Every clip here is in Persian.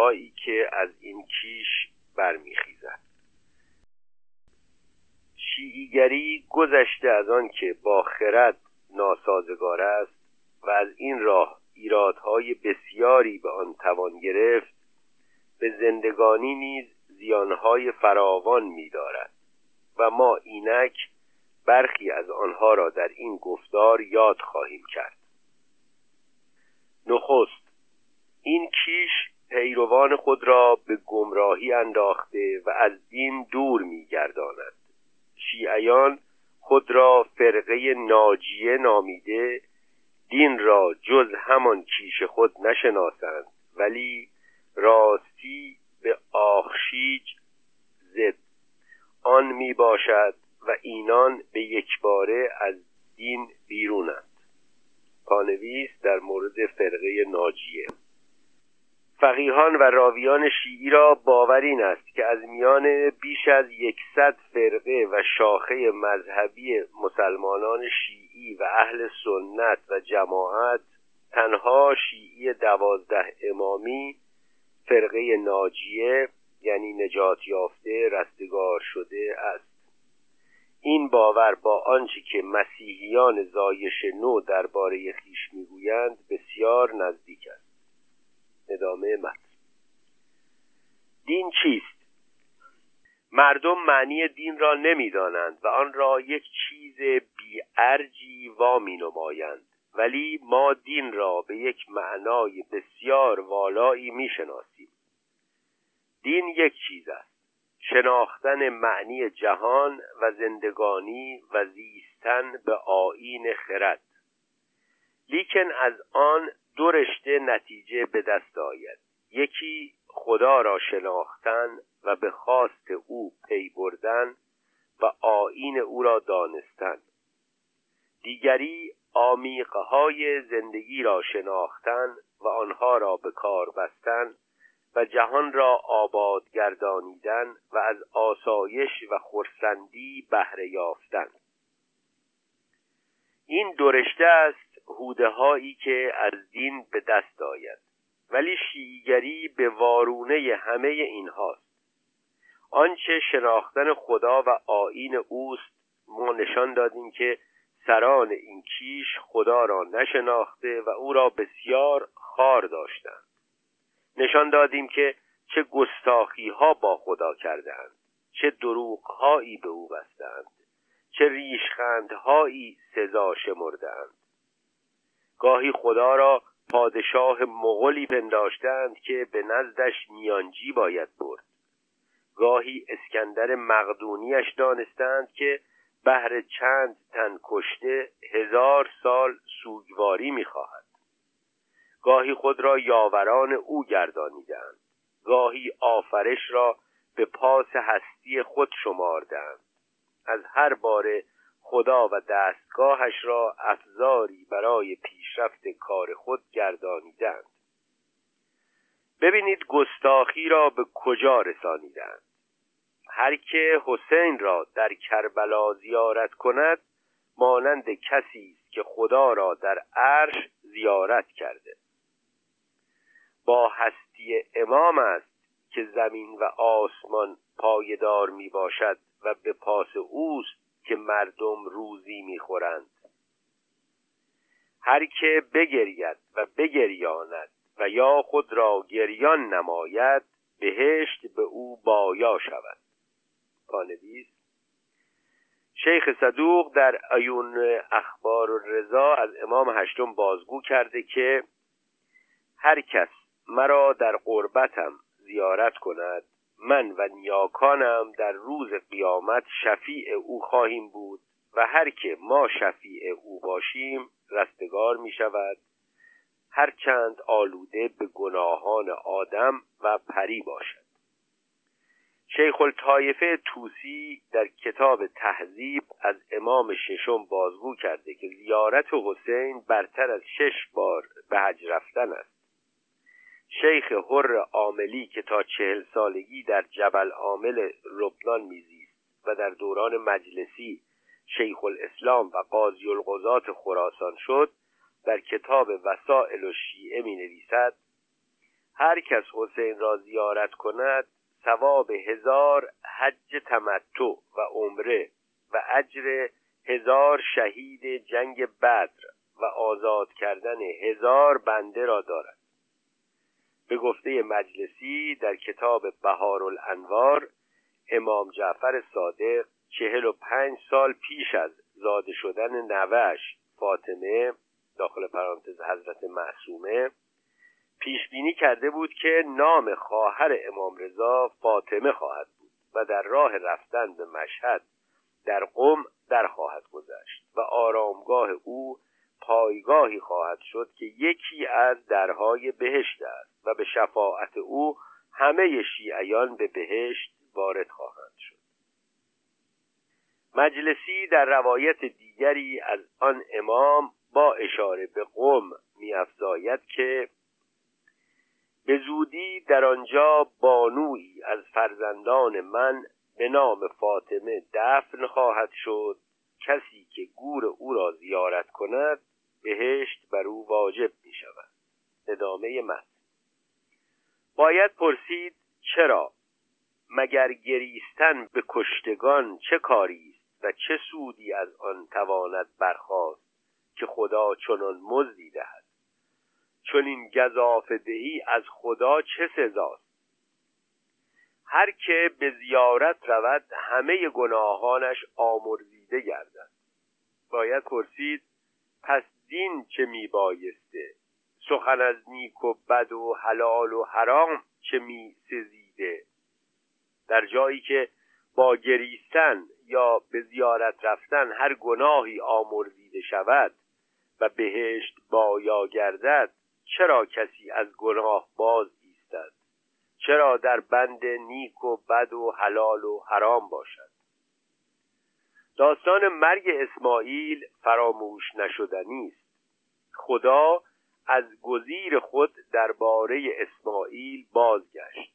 هایی که از این کیش برمیخیزد. شیعیگری گذشته از آن که با خرد ناسازگار است و از این راه ایرادهای بسیاری به آن توان گرفت به زندگانی نیز زیانهای فراوان می‌دارد و ما اینک برخی از آنها را در این گفتار یاد خواهیم کرد. نخست این کیش پیروان خود را به گمراهی انداخته و از دین دور میگرداند. شیعیان خود را فرقه ناجیه نامیده دین را جز همان کیش خود نشناسند ولی راستی به آخشیج زد آن می باشد و اینان به یکباره از دین بیرونند. پانویس در مورد فرقه ناجیه فقیهان و راویان شیعی را باور این است که از میان بیش از یکصد فرقه و شاخه مذهبی مسلمانان شیعی و اهل سنت و جماعت تنها شیعی دوازده امامی فرقه ناجیه یعنی نجات یافته رستگار شده است. این باور با آنچه که مسیحیان زایش نو درباره خیش می‌گویند بسیار نزدیک است. ادامه متن. دین چیست؟ مردم معنی دین را نمی‌دانند و آن را یک چیز بیارجی وامی نمایند ولی ما دین را به یک معنای بسیار والایی می‌شناسیم. دین یک چیز است. شناختن معنی جهان و زندگانی و زیستن به آین خرد. لیکن از آن دو رشته نتیجه به دست آید. یکی خدا را شناختن و به خواست او پی بردن و آین او را دانستن. دیگری آمیقهای زندگی را شناختن و آنها را به کار بستن و جهان را آباد گردانیدن و از آسایش و خرسندی بهره یافتن. این دورشته است هوده هایی که از دین به دست آید ولی شیعیگری به وارونه همه اینهاست. آنچه شناختن خدا و آین اوست ما نشان دادیم که سران این کیش خدا را نشناخته و او را بسیار خار داشتند. نشان دادیم که چه گستاخی ها با خدا کردند چه دروغ هایی به او بستند چه ریشخند هایی سزا شمردند گاهی خدا را پادشاه مغلی پنداشتند که به نزدش میانجی باید برد. گاهی اسکندر مقدونیش دانستند که بهر چند تن کشته هزار سال سوگواری می‌خواهد. گاهی خود را یاوران او گردانیدند. گاهی آفرش را به پاس هستی خود شماردند. از هر باره خدا و دستگاهش را افزاری برای پیشرفت کار خود گردانیدند. ببینید گستاخی را به کجا رسانیدند. هر که حسین را در کربلا زیارت کند مانند کسی است که خدا را در عرش زیارت کرده. با هستی امام است که زمین و آسمان پایدار می باشد و به پاس اوست که مردم روزی می‌خورند. هر که بگرید و بگریاند و یا خود را گریان نماید بهشت به او بایا شود پانویس شیخ صدوق در ایون اخبار رضا از امام هشتم بازگو کرده که هر کس مرا در قربتم زیارت کند من و نیاکانم در روز قیامت شفیع او خواهیم بود و هر که ما شفیع او باشیم رستگار می شود. هرچند آلوده به گناهان آدم و پری باشد. شیخ الطایفه توسی در کتاب تهذیب از امام ششم بازگو کرده که زیارت حسین برتر از شش بار به حج رفتن است. شیخ حر عاملی که تا چهل سالگی در جبل عامل لبنان میزیست و در دوران مجلسی شیخ الاسلام و قاضی القضات خراسان شد در کتاب وسائل و شیعه می نویسد هر کس حسین را زیارت کند ثواب هزار حج تمتع و عمره و اجر هزار شهید جنگ بدر و آزاد کردن هزار بنده را دارد. به گفته مجلسی در کتاب بهار الانوار امام جعفر صادق چهل و پنج سال پیش از زاده شدن نوش فاطمه داخل پرانتز حضرت معصومه پیش بینی کرده بود که نام خواهر امام رضا فاطمه خواهد بود و در راه رفتن به مشهد در قم در خواهد گذشت و آرامگاه او پایگاهی خواهد شد که یکی از درهای بهشت است و به شفاعت او همه شیعیان به بهشت وارد خواهند شد. مجلسی در روایت دیگری از آن امام با اشاره به قم میافزاید که به زودی در آنجا بانویی از فرزندان من به نام فاطمه دفن خواهد شد کسی که گور او را زیارت کند بهشت بر او واجب می شود ادامه متن. باید پرسید چرا؟ مگر گریستن به کشتگان چه کاری است و چه سودی از آن تواند برخواست که خدا چنان مزدی دهد؟ چون این گذاف دهی از خدا چه سزاست هر که به زیارت رود همه گناهانش آمرزیده گردد. باید پرسید پس دین چه می بایسته سخن از نیک و بد و حلال و حرام چه می سزیده در جایی که با گریستن یا به زیارت رفتن هر گناهی آمرزیده شود و بهشت بایا گردد چرا کسی از گناه باز ایستد؟ چرا در بند نیک و بد و حلال و حرام باشد؟ داستان مرگ اسماعیل فراموش نشدنی است خدا از گزیر خود درباره اسماعیل بازگشت.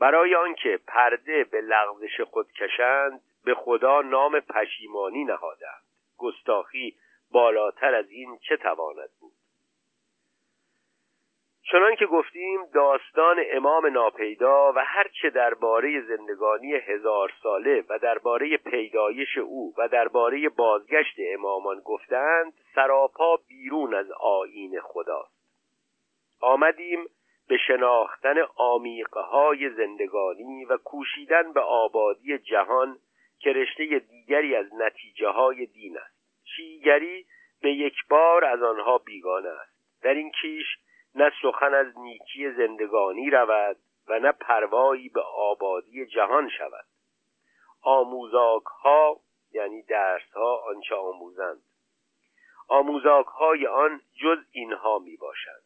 برای آنکه پرده به لغزش خود کشند به خدا نام پشیمانی نهادند. گستاخی بالاتر از این چه تواند بود؟ چنان که گفتیم داستان امام ناپیدا و هرچه درباره زندگانی هزار ساله و درباره پیدایش او و درباره بازگشت امامان گفتند سراپا بیرون از آیین خداست. آمدیم به شناختن آمیقه های زندگانی و کوشیدن به آبادی جهان که رشته دیگری از نتیجه های دین است. شیگری به یک بار از آنها بیگانه است. در این کیش نه سخن از نیکی زندگانی رود و نه پروایی به آبادی جهان شود. آموزاک ها یعنی درس ها آنچه آموزند. آموزاک های آن جز اینها می باشند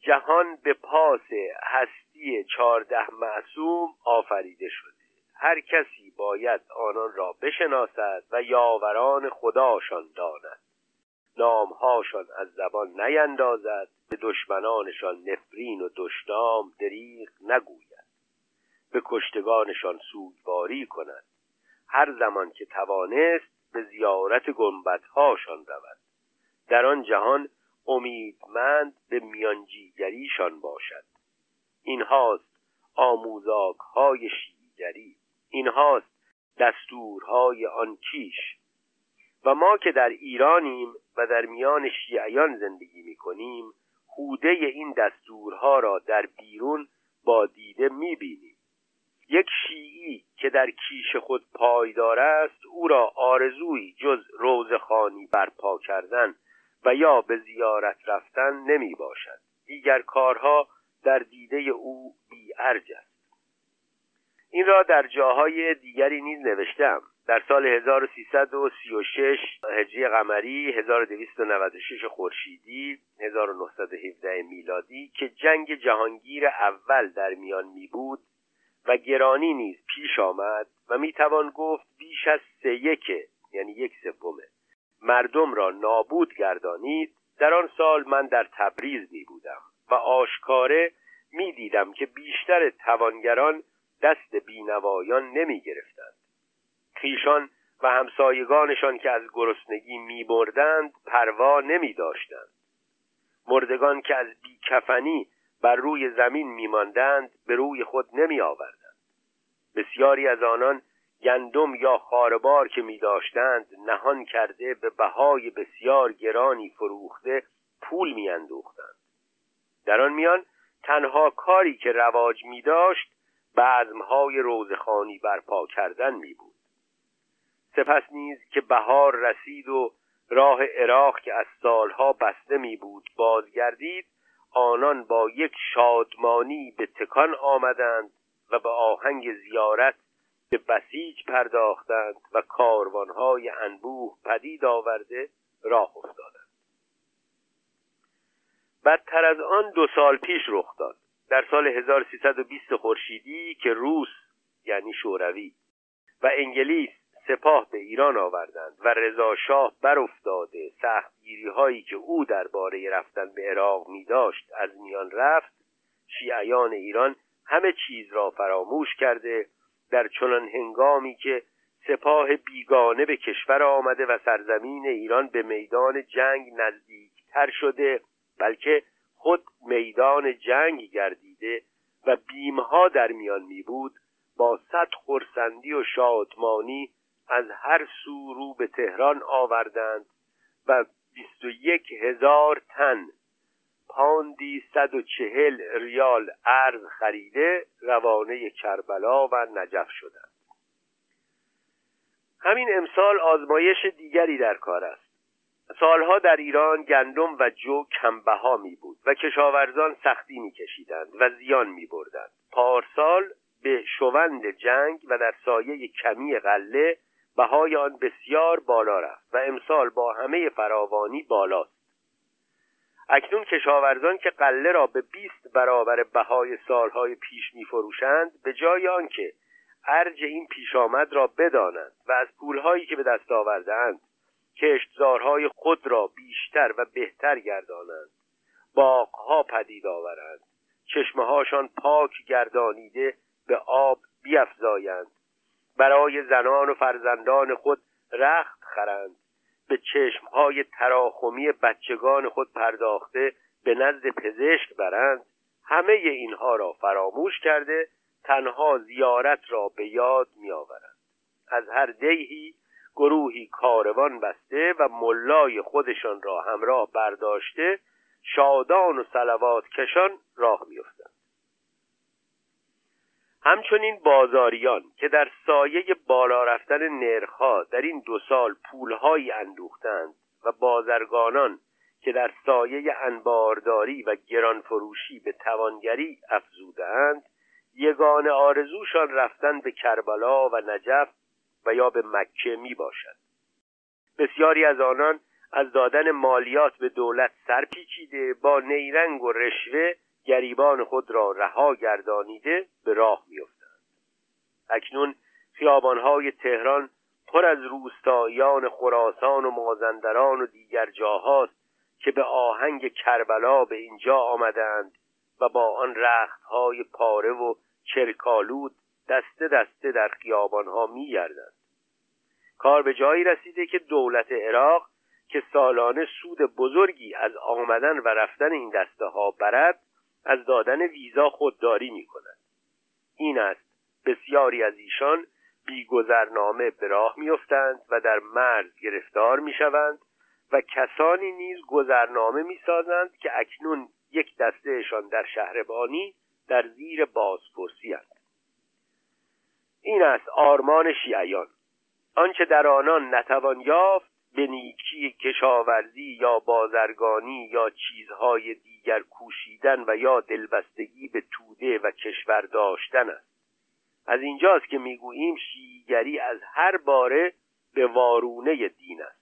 جهان به پاس هستی چهارده معصوم آفریده شده. هر کسی باید آنان را بشناسد و یاوران خداشان داند. نامهاشان از زبان نیندازد به دشمنانشان نفرین و دشنام دریغ نگوید. به کشتگانشان سوگواری کند. هر زمان که توانست به زیارت گنبدهاشان رود. در آن جهان امیدمند به میانجیگریشان باشد. این هاست آموزاک های شیگری این هاست دستورهای آن کیش. و ما که در ایرانیم و در میان شیعیان زندگی می کنیم خوده این دستورها را در بیرون با دیده می بینیم یک شیعی که در کیش خود پایدار است او را آرزویی جز روزخانی برپا کردن و یا به زیارت رفتن نمی باشد دیگر کارها در دیده او بی ارج است. این را در جاهای دیگری نیز نوشتم در سال 1336 هجری قمری 1296 خورشیدی 1917 میلادی که جنگ جهانگیر اول در میان می بود و گرانی نیز پیش آمد و می توان گفت بیش از سه یک یعنی یک سومه مردم را نابود گردانید. در آن سال من در تبریز می بودم و آشکاره می دیدم که بیشتر توانگران دست بینوایان نمی گرفتند. خیشان و همسایگانشان که از گرسنگی می بردند پروا نمی داشتند مردگان که از بیکفنی بر روی زمین میماندند به روی خود نمی آوردند بسیاری از آنان گندم یا خاربار که می داشتند نهان کرده به بهای بسیار گرانی فروخته پول می اندوختند. در آن میان تنها کاری که رواج می داشت بزمهای روزخانی برپا کردن می بود سپس نیز که بهار رسید و راه عراق که از سالها بسته می بود بازگردید آنان با یک شادمانی به تکان آمدند و به آهنگ زیارت به بسیج پرداختند و کاروانهای انبوه پدید آورده راه افتادند. بدتر از آن دو سال پیش رخ داد. در سال 1320 خورشیدی که روس یعنی شوروی و انگلیس سپاه به ایران آوردند و رضا شاه بر افتاده سختگیری هایی که او درباره رفتن به عراق می داشت از میان رفت شیعیان ایران همه چیز را فراموش کرده در چنان هنگامی که سپاه بیگانه به کشور آمده و سرزمین ایران به میدان جنگ نزدیکتر شده بلکه خود میدان جنگ گردیده و بیمها در میان می بود با صد خورسندی و شادمانی از هر سو رو به تهران آوردند و بیست و یک هزار تن پاندی صد و چهل ریال ارز خریده روانه کربلا و نجف شدند. همین امسال آزمایش دیگری در کار است. سالها در ایران گندم و جو کمبها می بود و کشاورزان سختی می کشیدند و زیان می بردند. پارسال به شوند جنگ و در سایه کمی قله بهای آن بسیار بالا رفت و امسال با همه فراوانی بالاست. اکنون کشاورزان که قله را به 20 برابر بهای سالهای پیش میفروشند به جای آنکه ارج این پیش آمد را بدانند و از پولهایی که به دست آوردهاند کشتزارهای خود را بیشتر و بهتر گردانند باغها پدید آورند چشمهاشان پاک گردانیده به آب بیافزایند برای زنان و فرزندان خود رخت خرند. به چشمهای تراخمی بچگان خود پرداخته به نزد پزشک برند. همه اینها را فراموش کرده تنها زیارت را به یاد می آورند. از هر دیهی گروهی کاروان بسته و ملای خودشان را همراه برداشته شادان و سلوات کشان راه میافتند همچنین بازاریان که در سایه بالا رفتن نرخها در این دو سال پولهایی اندوختند و بازرگانان که در سایه انبارداری و گرانفروشی به توانگری افزودند یگان آرزوشان رفتن به کربلا و نجف و یا به مکه می باشد بسیاری از آنان از دادن مالیات به دولت سرپیچیده با نیرنگ و رشوه گریبان خود را رها گردانیده به راه میافتند. اکنون خیابانهای تهران پر از روستاییان خراسان و مازندران و دیگر جاهاست که به آهنگ کربلا به اینجا آمدند و با آن رختهای پاره و چرکالود دسته دسته در خیابانها میگردند. کار به جایی رسیده که دولت عراق که سالانه سود بزرگی از آمدن و رفتن این دسته ها برد از دادن ویزا خودداری می کند این است بسیاری از ایشان بیگذرنامه به راه میافتند و در مرز گرفتار می‌شوند و کسانی نیز گذرنامه می‌سازند که اکنون یک دستهشان در شهربانی در زیر بازپرسی این است آرمان شیعیان. آنچه در آنان نتوان یافت به نیکی کشاورزی یا بازرگانی یا چیزهای دیگر کوشیدن و یا دلبستگی به توده و کشور داشتن است. از اینجاست که می‌گوییم شیعگری از هر باره به وارونه دین است.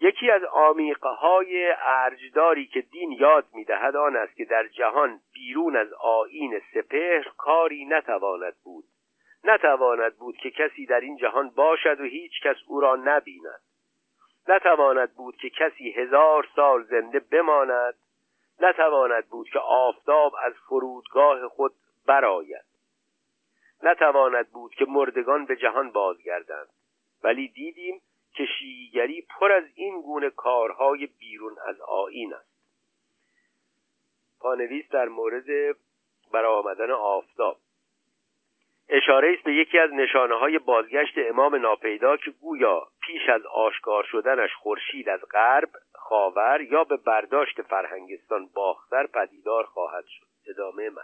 یکی از آمیقهای ارجداری که دین یاد می‌دهد آن است که در جهان بیرون از آین سپهر کاری نتواند بود. نتواند بود که کسی در این جهان باشد و هیچ کس او را نبیند. نتواند بود که کسی هزار سال زنده بماند. نتواند بود که آفتاب از فرودگاه خود برآید. نتواند بود که مردگان به جهان بازگردند. ولی دیدیم که شیعیگری پر از این گونه کارهای بیرون از آین است. پانویس در مورد برآمدن آفتاب. اشاره است به یکی از نشانه های بازگشت امام ناپیدا که گویا پیش از آشکار شدنش خورشید از غرب خاور یا به برداشت فرهنگستان باختر پدیدار خواهد شد. ادامه من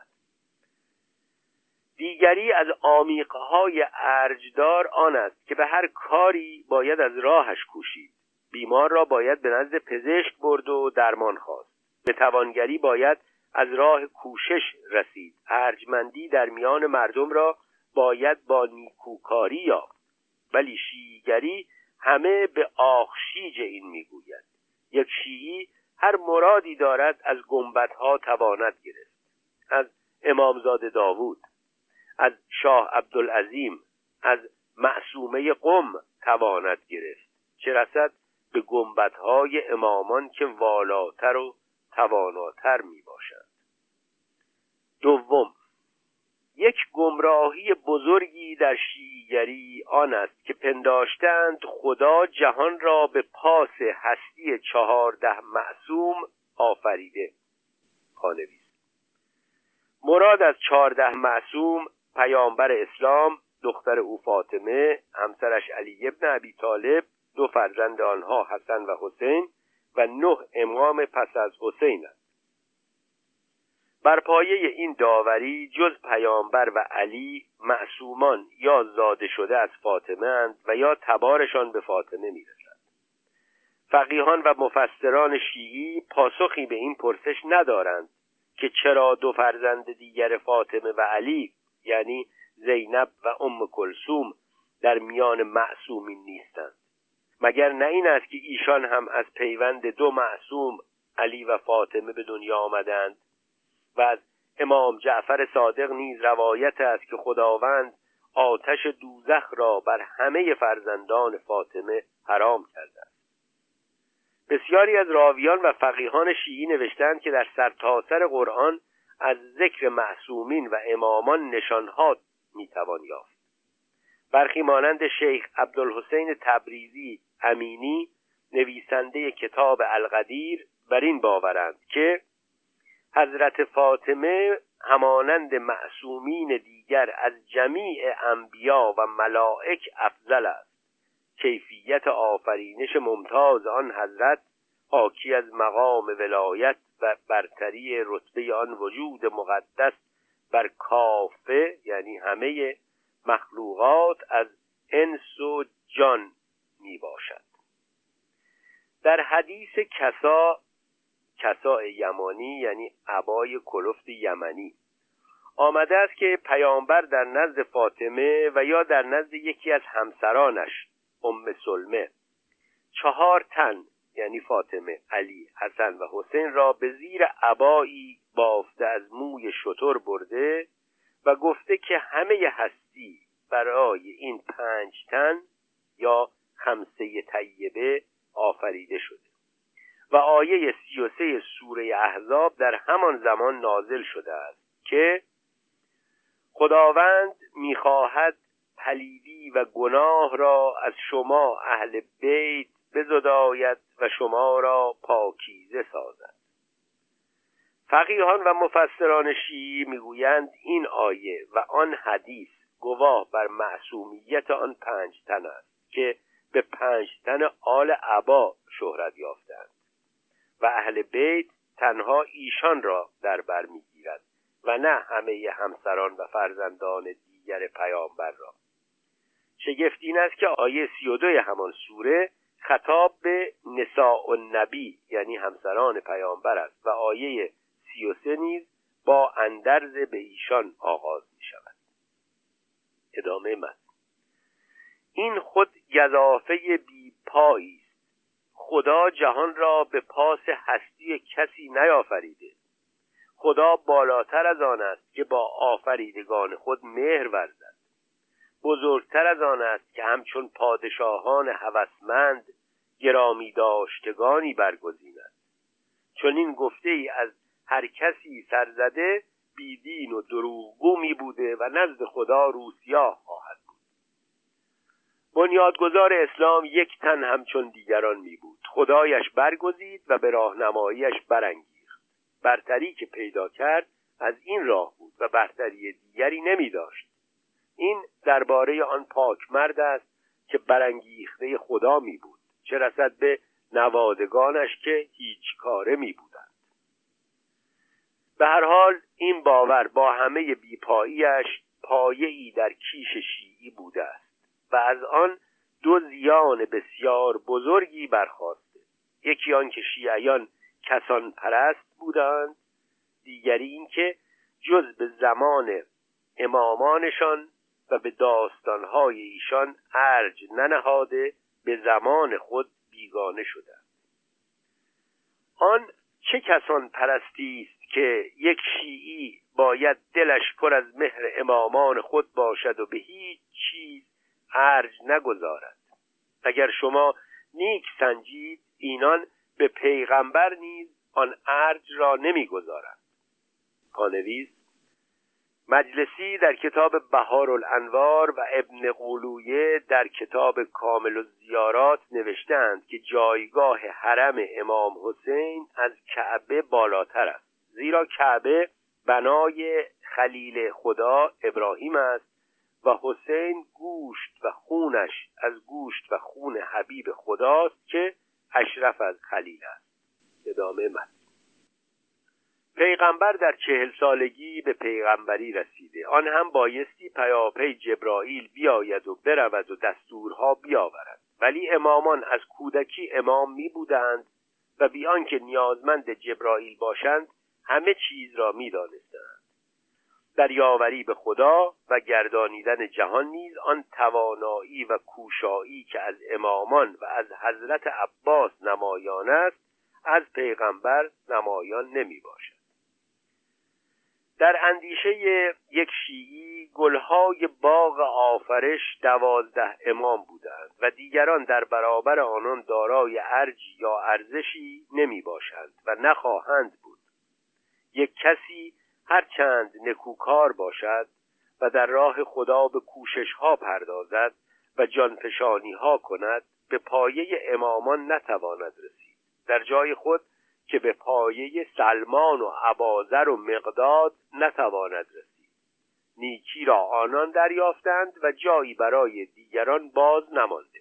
دیگری از آمیقهای ارجدار آن است که به هر کاری باید از راهش کوشید. بیمار را باید به نزد پزشک برد و درمان خواست. به توانگری باید از راه کوشش رسید. ارجمندی در میان مردم را باید با نیکوکاری یافت. ولی شیعیگری همه به آخشیج این می‌گوید. یک شیعی هر مرادی دارد از گنبدها تواند گرفت. از امامزاده داوود از شاه عبدالعظیم از معصومه قم تواند گرفت. چه رسد؟ به گنبدهای امامان که والاتر و تواناتر می باشند دوم یک گمراهی بزرگی در شیعیگری آن است که پنداشتند خدا جهان را به پاس هستی چهارده معصوم آفریده. خانویس. مراد از چهارده معصوم پیامبر اسلام دختر او فاطمه همسرش علی ابن ابی طالب دو فرزند آنها حسن و حسین و نه امام پس از حسین است. بر پایه این داوری جز پیامبر و علی معصومان یا زاده شده از فاطمه اند و یا تبارشان به فاطمه می‌رسد فقیهان و مفسران شیعی پاسخی به این پرسش ندارند که چرا دو فرزند دیگر فاطمه و علی یعنی زینب و ام کلسوم در میان معصومین نیستند. مگر نه این است که ایشان هم از پیوند دو معصوم علی و فاطمه به دنیا آمدند؟ و از امام جعفر صادق نیز روایت است که خداوند آتش دوزخ را بر همه فرزندان فاطمه حرام کرده است. بسیاری از راویان و فقیهان شیعی نوشتند که در سرتاسر سر قرآن از ذکر معصومین و امامان نشانها می‌توان یافت. برخی مانند شیخ عبدالحسین تبریزی امینی نویسنده کتاب القدیر بر این باورند که حضرت فاطمه همانند معصومین دیگر از جمیع انبیا و ملائک افضل است. کیفیت آفرینش ممتاز آن حضرت حاکی از مقام ولایت و برتری رتبه آن وجود مقدس بر کافه یعنی همه مخلوقات از انس و جان می باشد در حدیث کسا کسا یمانی یعنی عبای کلفت یمنی. آمده است که پیامبر در نزد فاطمه و یا در نزد یکی از همسرانش ام سلمه. چهار تن یعنی فاطمه علی حسن و حسین را به زیر عبایی بافته از موی شطور برده و گفته که همه هستی برای این پنج تن یا خمسه طیبه آفریده شده. و آیه سی و سه سوره احزاب در همان زمان نازل شده است که خداوند می‌خواهد پلیدی و گناه را از شما اهل بیت بزداید و شما را پاکیزه سازد. فقیهان و مفسران شیعی می‌گویند این آیه و آن حدیث گواه بر معصومیت آن پنج تن است که به پنج تن آل عبا شهرت یافتند. و اهل بیت تنها ایشان را در بر می‌گیرد و نه همه همسران و فرزندان دیگر پیامبر را. شگفت این است که آیه سی و دوی همان سوره خطاب به نساء النبی یعنی همسران پیامبر است و آیه سی و سه نیز با اندرز به ایشان آغاز می شود ادامه من این خود گذافه بی پایی خدا جهان را به پاس هستی کسی نیافریده. خدا بالاتر از آن است که با آفریدگان خود مهر ورزد. بزرگتر از آن است که همچون پادشاهان هوسمند گرامی داشتگانی برگزیند. چون این گفته ای از هر کسی سرزده بیدین و دروغگو می بوده و نزد خدا روسیا خواهد بود. بنیادگذار اسلام یک تن همچون دیگران می بود خدایش برگزید و به راهنماییش برانگیخت. برتری که پیدا کرد از این راه بود و برتری دیگری نمی داشت این درباره آن پاک مرد است که برانگیخته خدا می بود چه رسد به نوادگانش که هیچ کاره می بودند به هر حال این باور با همه بیپاییش پایه ای در کیش شیعی بوده است و از آن دو زیان بسیار بزرگی برخواسته یکی آن که شیعیان کسان پرست بودند دیگری اینکه جز به زمان امامانشان و به داستانهای ایشان ارج ننهاده به زمان خود بیگانه شدند. آن چه کسان پرستی است که یک شیعی باید دلش پر از مهر امامان خود باشد و به هیچ چیز ارج نگذارد؟ اگر شما نیک سنجید اینان به پیغمبر نیز آن ارج را نمی‌گذارند. پانویس مجلسی در کتاب بهار الانوار و ابن قولویه در کتاب کامل الزیارات نوشتند که جایگاه حرم امام حسین از کعبه بالاتر است. زیرا کعبه بنای خلیل خدا ابراهیم است و حسین گوشت و خونش از گوشت و خون حبیب خداست که اشرف از خلیل است. ادامه مد پیغمبر در چهل سالگی به پیغمبری رسیده. آن هم بایستی پیاپی جبرائیل بیاید و برود و دستورها بیاورد. ولی امامان از کودکی امام می بودند و بیان که نیازمند جبرائیل باشند همه چیز را می دانستند. در یاوری به خدا و گردانیدن جهان نیز آن توانایی و کوشایی که از امامان و از حضرت عباس نمایان است از پیغمبر نمایان نمی باشد. در اندیشه یک شیعی گلهای باغ آفرش دوازده امام بودند و دیگران در برابر آنان دارای ارجی یا ارزشی نمی باشند و نخواهند بود. یک کسی هرچند نکوکار باشد و در راه خدا به کوشش ها پردازد و جانفشانی ها کند به پایه امامان نتواند رسید. در جای خود که به پایه سلمان و عبازر و مقداد نتواند رسید. نیکی را آنان دریافتند و جایی برای دیگران باز نمانده.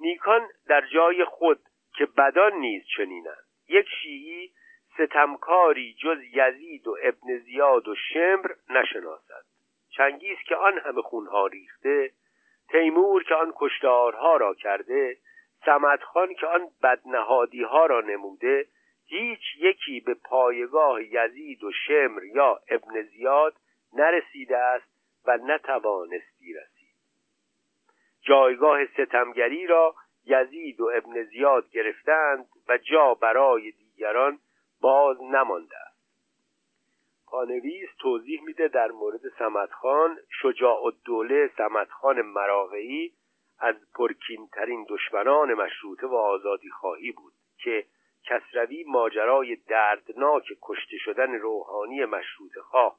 نیکان در جای خود که بدان نیز چنینند. یک شیعی ستمکاری جز یزید و ابن زیاد و شمر نشناسد. چنگیز که آن همه خونها ریخته تیمور که آن کشتارها را کرده سمدخان که آن بدنهادی ها را نموده هیچ یکی به پایگاه یزید و شمر یا ابن زیاد نرسیده است و نتوانستی رسید. جایگاه ستمگری را یزید و ابن زیاد گرفتند و جا برای دیگران باز نمانده است. پانویس توضیح میده در مورد سمدخان شجاع الدوله سمدخان مراغعی از پرکینترین دشمنان مشروطه و آزادی خواهی بود که کسروی ماجرای دردناک کشته شدن روحانی مشروط خواه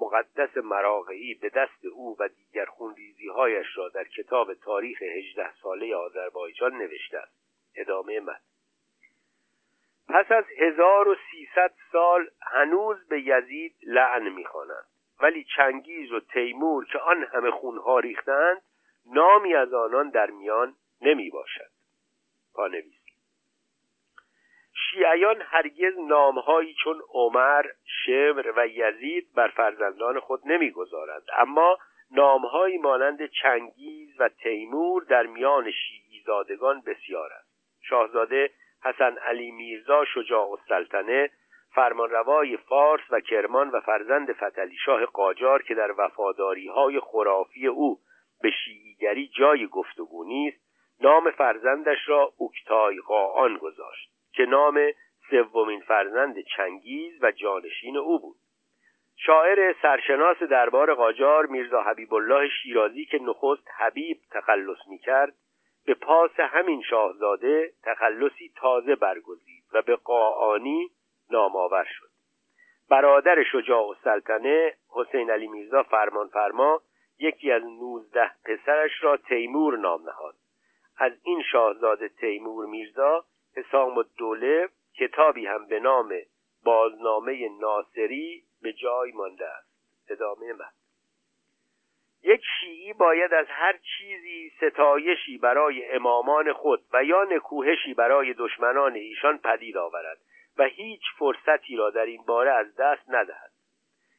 مقدس مراغعی به دست او و دیگر خونریزی هایش را در کتاب تاریخ هجده ساله آذربایجان نوشته است. ادامه مد پس از 1300 سال هنوز به یزید لعن می‌خوانند. ولی چنگیز و تیمور که آن همه خونها ریختند نامی از آنان در میان نمی باشد پانویس. شیعیان هرگز نامهایی چون عمر، شمر و یزید بر فرزندان خود نمی‌گذارند. اما نامهایی مانند چنگیز و تیمور در میان شیعی زادگان بسیار است. شاهزاده حسن علی میرزا شجاع السلطنه فرمانروای فارس و کرمان و فرزند فتلی شاه قاجار که در وفاداری های خرافی او به شیعیگری جای گفتگو نیست نام فرزندش را اوکتای قاان گذاشت که نام سومین فرزند چنگیز و جانشین او بود. شاعر سرشناس دربار قاجار میرزا حبیب الله شیرازی که نخست حبیب تخلص می‌کرد به پاس همین شاهزاده تخلصی تازه برگزید و به قاانی نامآور شد. برادر شجاع و سلطنه حسین علی میرزا فرمان فرما یکی از نوزده پسرش را تیمور نام نهاد. از این شاهزاده تیمور میرزا حسام الدوله کتابی هم به نام بازنامه ناصری به جای مانده است. ادامه یک شیعی باید از هر چیزی ستایشی برای امامان خود و یا نکوهشی برای دشمنان ایشان پدید آورد و هیچ فرصتی را در این باره از دست ندهد.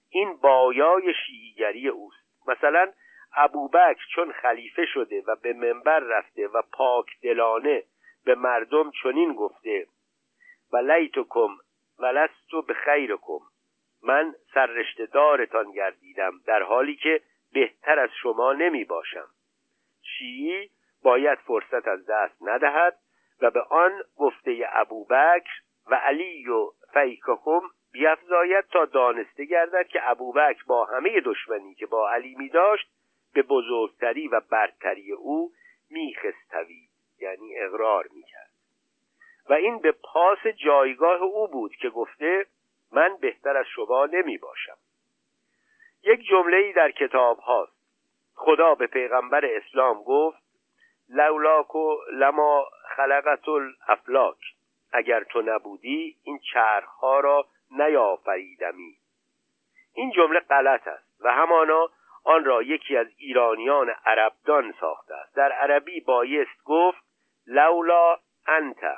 این بایای شیعیگری اوست. مثلا ابوبکر چون خلیفه شده و به منبر رفته و پاک دلانه به مردم چنین گفته و لیتکم ولستو به خیرکم من سررشتهدارتان گردیدم در حالی که بهتر از شما نمی باشم. شیعی باید فرصت از دست ندهد و به آن گفته ابوبکر و علی و فیکهم بیافزاید تا دانسته گردد که ابوبکر با همه دشمنی که با علی می داشت به بزرگتری و برتری او میخستوید یعنی اقرار می‌کرد و این به پاس جایگاه او بود که گفته من بهتر از شما نمی باشم. یک جمله ای در کتاب هاست خدا به پیغمبر اسلام گفت لولاک لما خلقت الافلاک. اگر تو نبودی این چرخها را نیافریدمی. این جمله غلط است و همانا آن را یکی از ایرانیان عربدان ساخته است. در عربی بایست گفت لولا انت.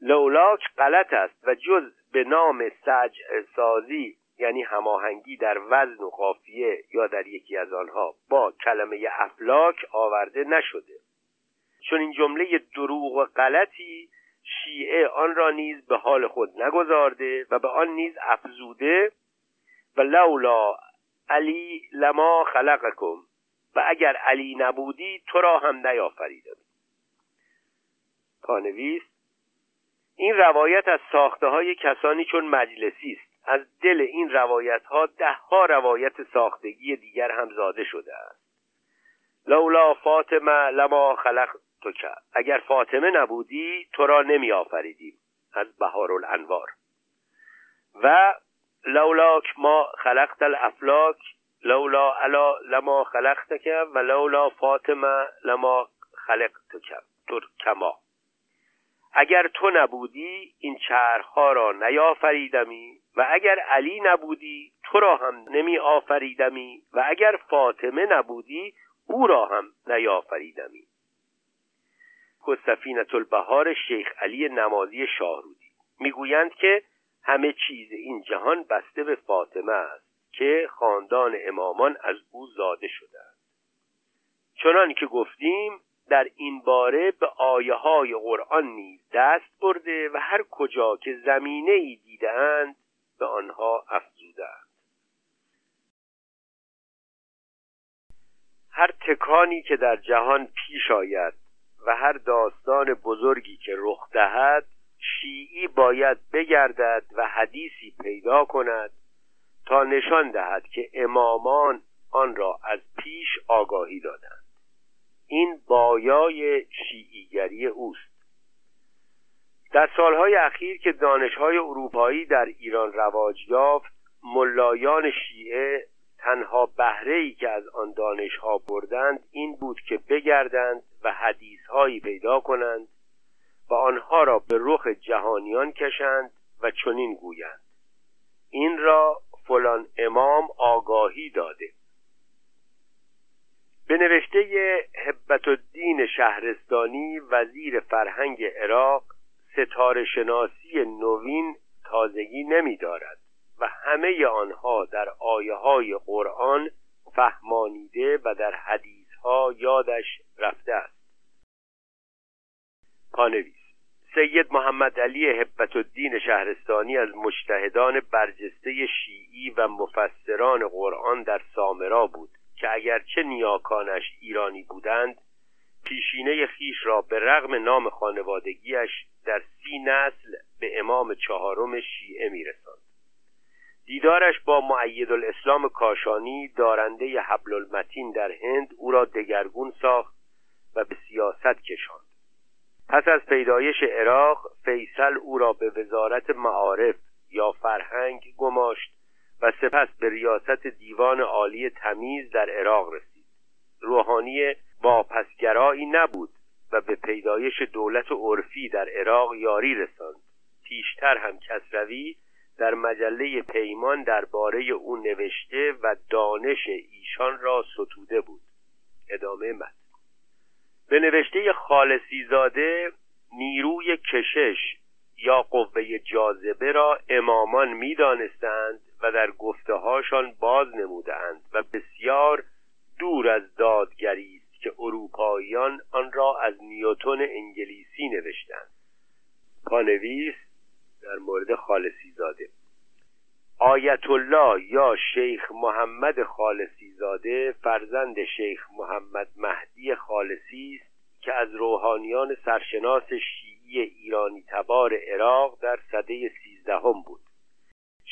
لولاک غلط است و جز به نام سجع سازی یعنی هماهنگی در وزن و قافیه یا در یکی از آنها با کلمه افلاک آورده نشده. چون این جمله دروغ و غلطی شیعه آن را نیز به حال خود نگذارده و به آن نیز افزوده و لولا علی لما خلقکم و اگر علی نبودی تو را هم نیافریدم. پانویس این روایت از ساخته های کسانی چون مجلسی است. از دل این روایت ها ده ها روایت ساختگی دیگر هم زاده شده است. لولا فاطمه لما خلق تو کرد اگر فاطمه نبودی تو را نمی آفریدیم از بهار الانوار و لولاک ما خلقت الافلاک لولا علا لما خلقتک و لولا فاطمه لما خلقتک. کما اگر تو نبودی این چرخها را نیافریدمی و اگر علی نبودی تو را هم نمی آفریدمی و اگر فاطمه نبودی او را هم نیافریدمی. سفینت البهار شیخ علی نمازی شاهرودی می‌گویند که همه چیز این جهان بسته به فاطمه است که خاندان امامان از او زاده شدند چنان که گفتیم در این باره به آیه های قرآن نیز دست برده و هر کجا که زمینه ای دیدند به آنها افزودند هر تکانی که در جهان پیش آید و هر داستان بزرگی که رخ دهد شیعی باید بگردد و حدیثی پیدا کند تا نشان دهد که امامان آن را از پیش آگاهی دادند. این بایای شیعیگری اوست. در سالهای اخیر که دانشهای اروپایی در ایران رواج یافت ملایان شیعه تنها بهره ای که از آن دانشها بردند این بود که بگردند و حدیثهایی پیدا کنند و آنها را به رخ جهانیان کشند و چنین گویند. این را فلان امام آگاهی داده. به نوشته حبت الدین شهرستانی وزیر فرهنگ عراق ستاره شناسی نوین تازگی نمی دارد و همه آنها در آیه های قرآن فهمانیده و در حدیث ها یادش رفته است. پانویس سید محمد علی حبت الدین شهرستانی از مجتهدان برجسته شیعی و مفسران قرآن در سامرا بود. که اگرچه نیاکانش ایرانی بودند پیشینه خیش را به رغم نام خانوادگیش در سی نسل به امام چهارم شیعه میرساند. دیدارش با معید الاسلام کاشانی دارنده حبل المتین در هند او را دگرگون ساخت و به سیاست کشاند. پس از پیدایش عراق فیصل او را به وزارت معارف یا فرهنگ گماشت و سپس به ریاست دیوان عالی تمیز در عراق رسید. روحانی واپسگرایی نبود و به پیدایش دولت عرفی در عراق یاری رساند. پیشتر هم کسروی در مجله پیمان درباره او نوشته و دانش ایشان را ستوده بود. ادامه مد به نوشته خالصی زاده نیروی کشش یا قوه جاذبه را امامان می‌دانستند و در گفته هاشان باز نمودند و بسیار دور از دادگری است که اروپاییان آن را از نیوتون انگلیسی نوشتند. پانویس در مورد خالصی زاده. آیت الله یا شیخ محمد خالصی زاده فرزند شیخ محمد مهدی خالصی است که از روحانیان سرشناس شیعی ایرانی تبار عراق در سده سیزدهم بود.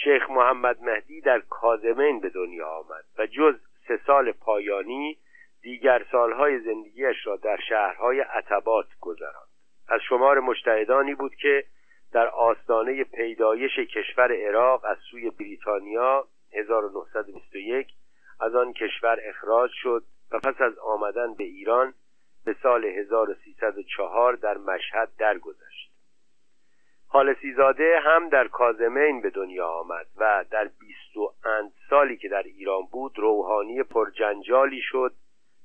شیخ محمد مهدی در کازمین به دنیا آمد و جز سه سال پایانی دیگر سالهای زندگیش را در شهرهای عتبات گذراند. از شمار مجتهدانی بود که در آستانه پیدایش کشور عراق از سوی بریتانیا 1921 از آن کشور اخراج شد و پس از آمدن به ایران به سال 1304 در مشهد درگذشت. خالصی زاده هم در کازمین به دنیا آمد و در بیست و اند سالی که در ایران بود روحانی پرجنجالی شد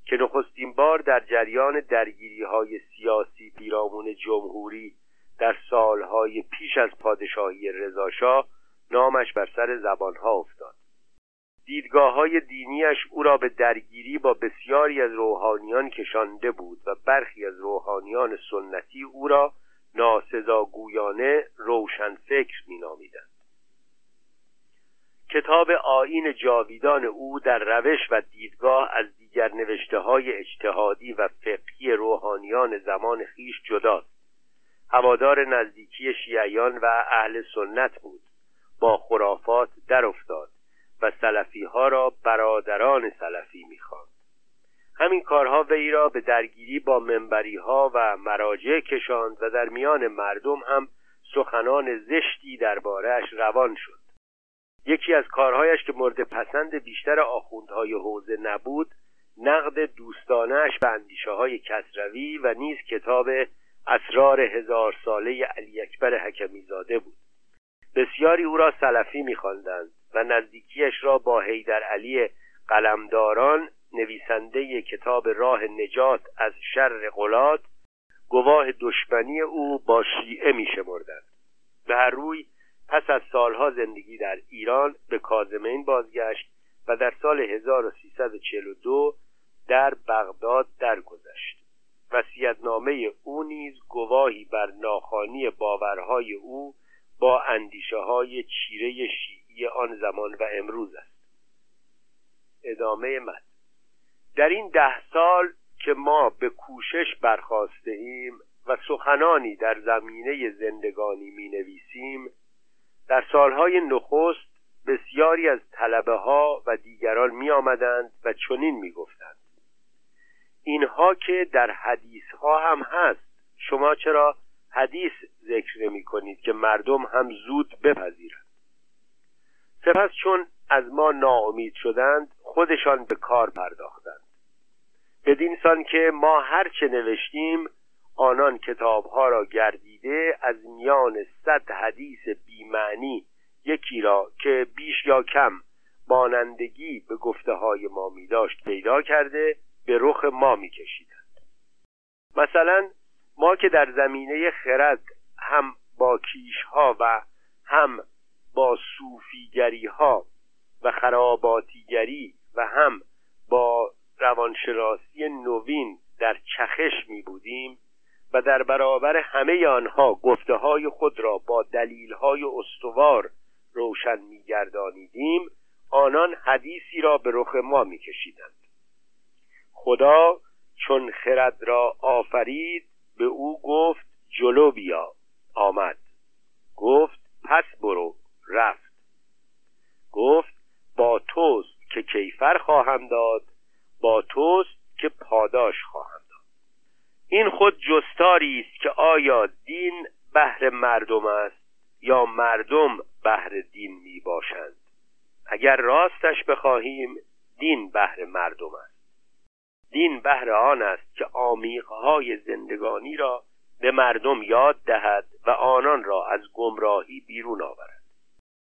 که نخستین بار در جریان درگیری های سیاسی پیرامون جمهوری در سالهای پیش از پادشاهی رضاشاه نامش بر سر زبانها افتاد. دیدگاه های دینیش او را به درگیری با بسیاری از روحانیان کشانده بود و برخی از روحانیان سنتی او را ناسزاگویانه روشن فکر می نامیدند. کتاب آین جاویدان او در روش و دیدگاه از دیگر نوشته های اجتهادی و فقهی روحانیان زمان خیش جداست. هوادار نزدیکی شیعیان و اهل سنت بود. با خرافات در افتاد و سلفی ها را برادران سلفی می‌خواند. همین کارها وی را به درگیری با منبری ها و مراجع کشاند و در میان مردم هم سخنان زشتی دربارهش روان شد. یکی از کارهایش که مورد پسند بیشتر آخوندهای حوزه نبود نقد دوستانش به اندیشه های کسروی و نیز کتاب اسرار هزار ساله علی اکبر حکمی زاده بود. بسیاری او را سلفی میخواندند و نزدیکیش را با حیدر علی قلمداران نویسنده کتاب راه نجات از شر قلات گواه دشمنی او با شیعه میشمردند به هر روی پس از سالها زندگی در ایران به کازمین بازگشت و در سال 1342 در بغداد درگذشت. وصیتنامه او نیز گواهی بر ناخانی باورهای او با اندیشه های چیره شیعی آن زمان و امروز است. ادامه من در این ده سال که ما به کوشش برخواسته ایم و سخنانی در زمینه زندگانی می نویسیم در سالهای نخست بسیاری از طلبه ها و دیگران می آمدند و چنین می گفتند اینها که در حدیث ها هم هست. شما چرا حدیث ذکر نمی کنید که مردم هم زود بپذیرند؟ سپس چون از ما ناامید شدند خودشان به کار پرداختند. بدین سان که ما هرچه نوشتیم آنان کتابها را گردیده از میان صد حدیث بیمعنی یکی را که بیش یا کم مانندگی به گفته های ما می داشت پیدا کرده به رخ ما می کشیدند. مثلا ما که در زمینه خرد هم با کیشها و هم با صوفیگری ها و خراباتیگری و هم با روانشناسی نوین در چخش می بودیم و در برابر همه آنها گفته های خود را با دلیل های استوار روشن میگردانیدیم آنان حدیثی را به رخ ما میکشیدند خدا چون خرد را آفرید به او گفت جلو بیا. آمد. گفت پس برو. رفت. گفت با توست که کیفر خواهم داد با توست که پاداش خواهم داد. این خود جستاری است که آیا دین بهر مردم است یا مردم بهر دین می باشند. اگر راستش بخواهیم دین بهر مردم است. دین بهر آن است که آمیقهای زندگانی را به مردم یاد دهد و آنان را از گمراهی بیرون آورد.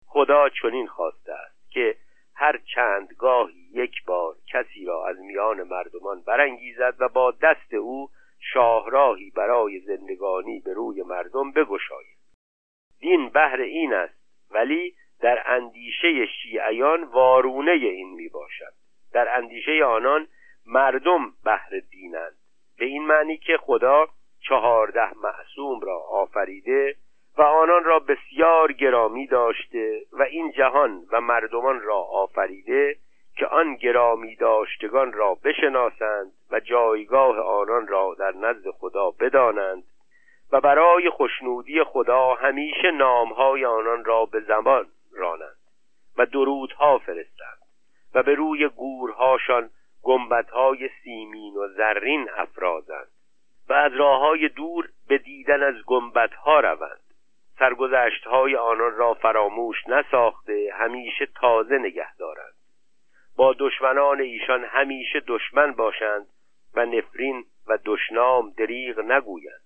خدا چنین خواسته است که هر چند گاهی یک بار کسی را از میان مردمان برانگیزد و با دست او شاهراهی برای زندگانی به روی مردم بگشاید. دین بهر این است ولی در اندیشه شیعیان وارونه این می باشد در اندیشه آنان مردم بهر دینند. به این معنی که خدا چهارده معصوم را آفریده و آنان را بسیار گرامی داشته و این جهان و مردمان را آفریده که آن گرامی داشتگان را بشناسند و جایگاه آنان را در نزد خدا بدانند و برای خوشنودی خدا همیشه نامهای آنان را به زمان رانند و درودها فرستند و به روی گورهاشان گنبدهای سیمین و زرین افرازند و از راه های دور به دیدن از گنبدها روند. سرگذشت های آنان را فراموش نساخته همیشه تازه نگه دارند. با دشمنان ایشان همیشه دشمن باشند و نفرین و دشنام دریغ نگویند.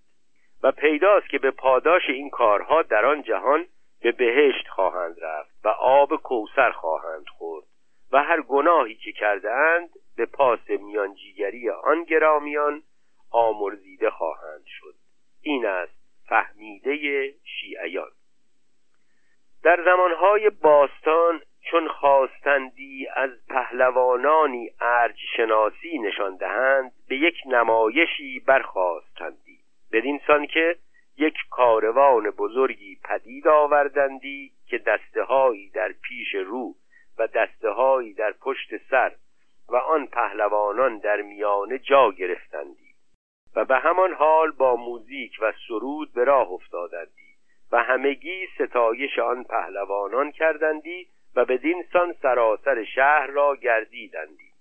و پیداست که به پاداش این کارها در آن جهان به بهشت خواهند رفت و آب کوسر خواهند خورد و هر گناهی که کرده اند به پاس میانجیگری آن گرامیان آمرزیده خواهند شد. این است فهمیده شیعیان. در زمانهای باستان چون خواستندی از پهلوانانی ارج شناسی نشان دهند به یک نمایشی برخواستندی. بدین سان که یک کاروان بزرگی پدید آوردندی که دسته در پیش رو و دسته در پشت سر و آن پهلوانان در میانه جا گرفتندی. و به همان حال با موزیک و سرود به راه افتادندی و همگی ستایش آن پهلوانان کردندی و بدین سان سراسر شهر را گردیدندی.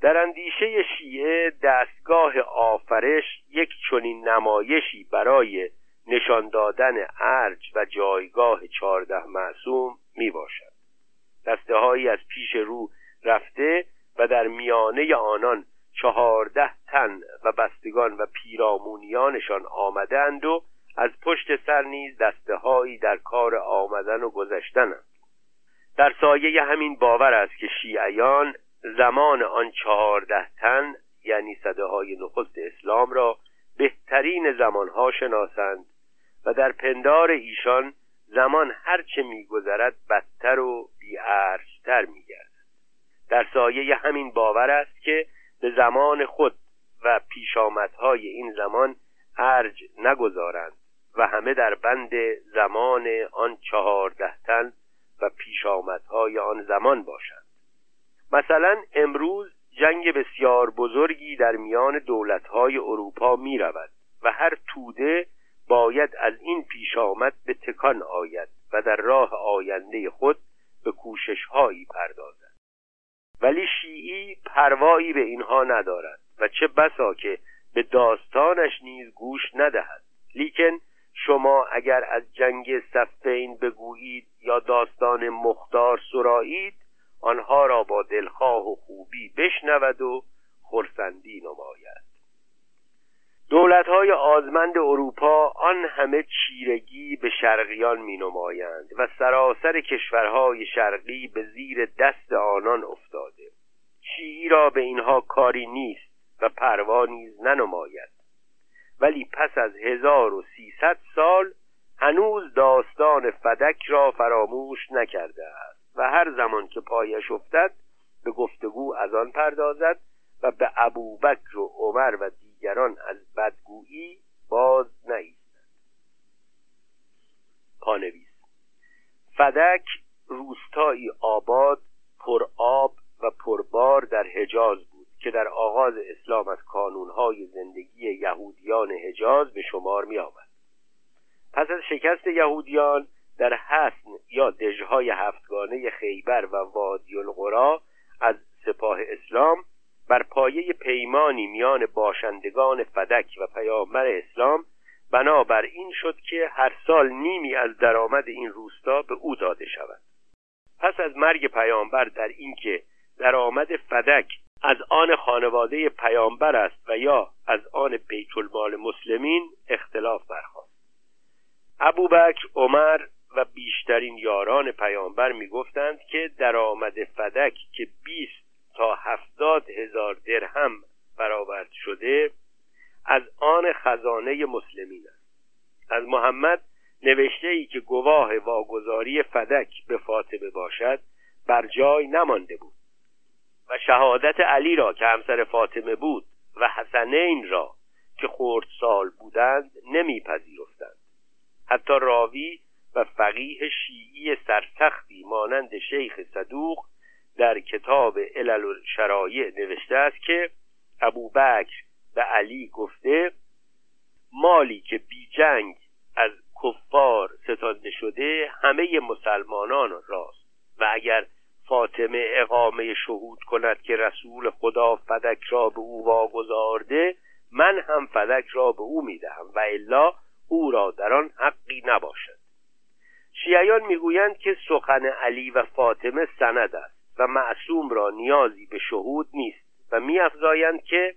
در اندیشه شیعه دستگاه آفرش یک چنین نمایشی برای نشان دادن ارج و جایگاه چهارده معصوم می باشد دسته هایی از پیش رو رفته و در میانه آنان چهارده تن و بستگان و پیرامونیانشان آمدند و از پشت سر نیز دسته هایی در کار آمدن و گذشتنند. در سایه همین باور است که شیعیان زمان آن چهارده تن یعنی صده های نخست اسلام را بهترین زمانها شناسند و در پندار ایشان زمان هرچه میگذرد بدتر و بیارزتر میگردد. در سایه همین باور است که به زمان خود و پیشامدهای این زمان ارج نگذارند و همه در بند زمان آن چهارده تن و پیشامدهای آن زمان باشند. مثلا امروز جنگ بسیار بزرگی در میان دولتهای اروپا می رود و هر توده باید از این پیش آمد به تکان آید و در راه آینده خود به کوششهایی پردازد. ولی شیعی پروایی به اینها ندارد و چه بسا که به داستانش نیز گوش ندهد. لیکن شما اگر از جنگ صفین بگویید یا داستان مختار سرایید آنها را با دلخواه و خوبی بشنود و خرسندی نماید. دولتهای آزمند اروپا آن همه چیرگی به شرقیان می نمایند و سراسر کشورهای شرقی به زیر دست آنان افتاده. شیعی را به اینها کاری نیست و پروا نیز ننماید. ولی پس از هزار و سیصد سال هنوز داستان فدک را فراموش نکرده است و هر زمان که پایش افتد به گفتگو از آن پردازد و به ابوبکر و عمر و دیگران از بدگویی باز نایستد پانویس فدک روستایی آباد پر آب و پربار در حجاز بود که در آغاز اسلام از کانونهای زندگی یهودیان حجاز به شمار می آمد پس از شکست یهودیان در حسن یا دژهای هفتگانه خیبر و وادی القرا از سپاه اسلام بر پایه پیمانی میان باشندگان فدک و پیامبر اسلام بنابر این شد که هر سال نیمی از درآمد این روستا به او داده شود. پس از مرگ پیامبر در اینکه درآمد فدک از آن خانواده پیامبر است و یا از آن بیت المال مسلمین اختلاف برخواست ابوبکر عمر و بیشترین یاران پیامبر می‌گفتند که درآمد فدک که 20 تا هفتاد هزار درهم برآورد شده از آن خزانه مسلمین است. از محمد نوشته ای که گواه واگذاری فدک به فاطمه باشد بر جای نمانده بود و شهادت علی را که همسر فاطمه بود و حسنین را که سال بودند نمیپذیرفتند. حتی راوی و فقیه شیعی سرسختی مانند شیخ صدوق در کتاب علل شرایع نوشته است که ابوبکر به علی گفته مالی که بی جنگ از کفار ستانده شده همه مسلمانان راست. و اگر فاطمه اقامه شهود کند که رسول خدا فدک را به او واگذارده من هم فدک را به او می‌دهم و الا او را در آن حقی نباشد. شیعیان می‌گویند که سخن علی و فاطمه سند است. و معصوم را نیازی به شهود نیست و میافزایند که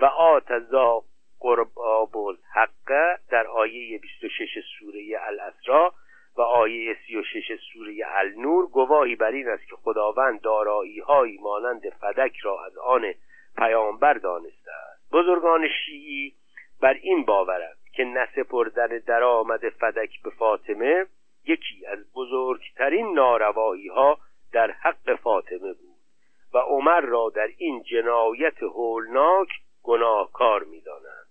و آتزا قرباب الحق در آیه 26 سوره الاسرا و آیه 36 سوره النور گواهی بر این است که خداوند دارایی های مانند فدک را از آن پیامبر دانسته است. بزرگان شیعی بر این باورند که نسپردن درآمد فدک به فاطمه یکی از بزرگترین ناروایی ها در حق فاطمه بود و عمر را در این جنایت هولناک گناهکار می‌دانند.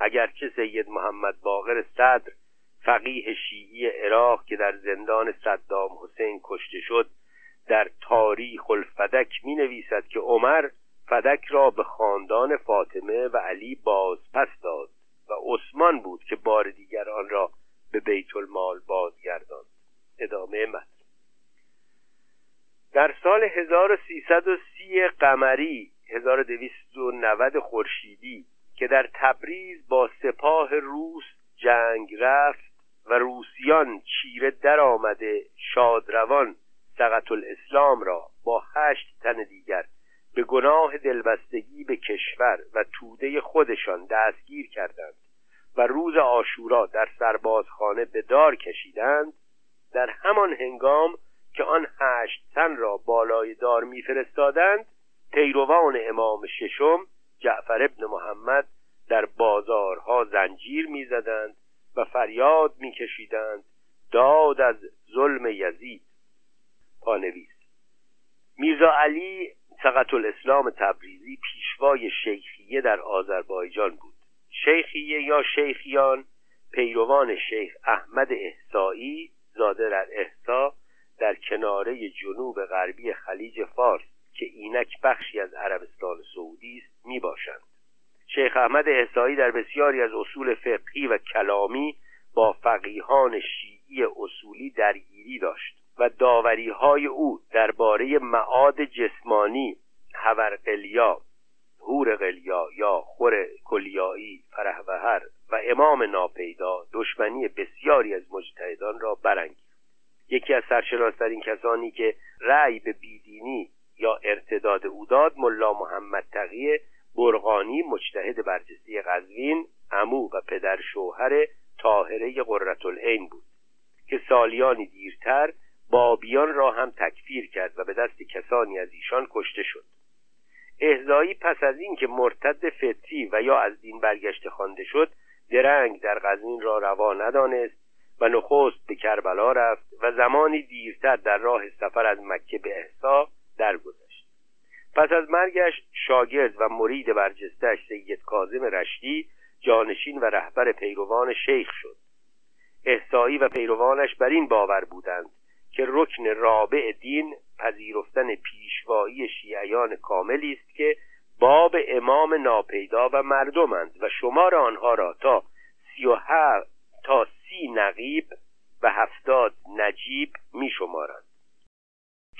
اگرچه سید محمد باقر صدر فقیه شیعی عراق که در زندان صدام حسین کشته شد در تاریخ الفدک می نویسد که عمر فدک را به خاندان فاطمه و علی باز پس داد و عثمان بود که بار دیگر آن را به بیت المال بازگرداند. ادامه متن. در سال 1330 قمری 1290 خورشیدی که در تبریز با سپاه روس جنگ رفت و روسیان چیره در آمده شادروان سقط الاسلام را با هشت تن دیگر به گناه دلبستگی به کشور و توده خودشان دستگیر کردند و روز آشورا در سربازخانه به دار کشیدند در همان هنگام که آن هشت تن را بالای دار میفرستادند پیروان امام ششم جعفر ابن محمد در بازارها زنجیر می‌زدند و فریاد میکشیدند داد از ظلم یزید. پانویس میرزا علی سقط الاسلام تبریزی پیشوای شیخیه در آذربایجان بود. شیخیه یا شیخیان؟ پیروان شیخ احمد احسایی زاده در احسا در کناره جنوب غربی خلیج فارس که اینک بخشی از عربستان سعودی است می باشند شیخ احمد احسایی در بسیاری از اصول فقهی و کلامی با فقیهان شیعی اصولی درگیری داشت و داوری های او درباره معاد جسمانی هورقلیا هور قلیا یا خور کلیایی فرهوهر و امام ناپیدا دشمنی بسیاری از مجتهدان را برانگیخت. یکی از سرشناسترین کسانی که رأی به بیدینی یا ارتداد او داد ملا محمد تقی برغانی مجتهد برجسته قزوین امو و پدر شوهر طاهره قرتالعین بود که سالیانی دیرتر بابیان را هم تکفیر کرد و به دست کسانی از ایشان کشته شد. احزایی پس از اینکه مرتد فطری و یا از دین برگشته خوانده شد درنگ در قزوین را روا ندانست و نخست به کربلا رفت و زمانی دیرتر در راه سفر از مکه به احسا درگذشت. پس از مرگش شاگرد و مرید برجستش سید کاظم رشدی جانشین و رهبر پیروان شیخ شد. احسایی و پیروانش بر این باور بودند که رکن رابع دین پذیرفتن پیشوایی شیعیان کاملی است که باب امام ناپیدا و مردمند و شمار آنها را تا سی و تا سی نقیب و هفتاد نجیب می شمارند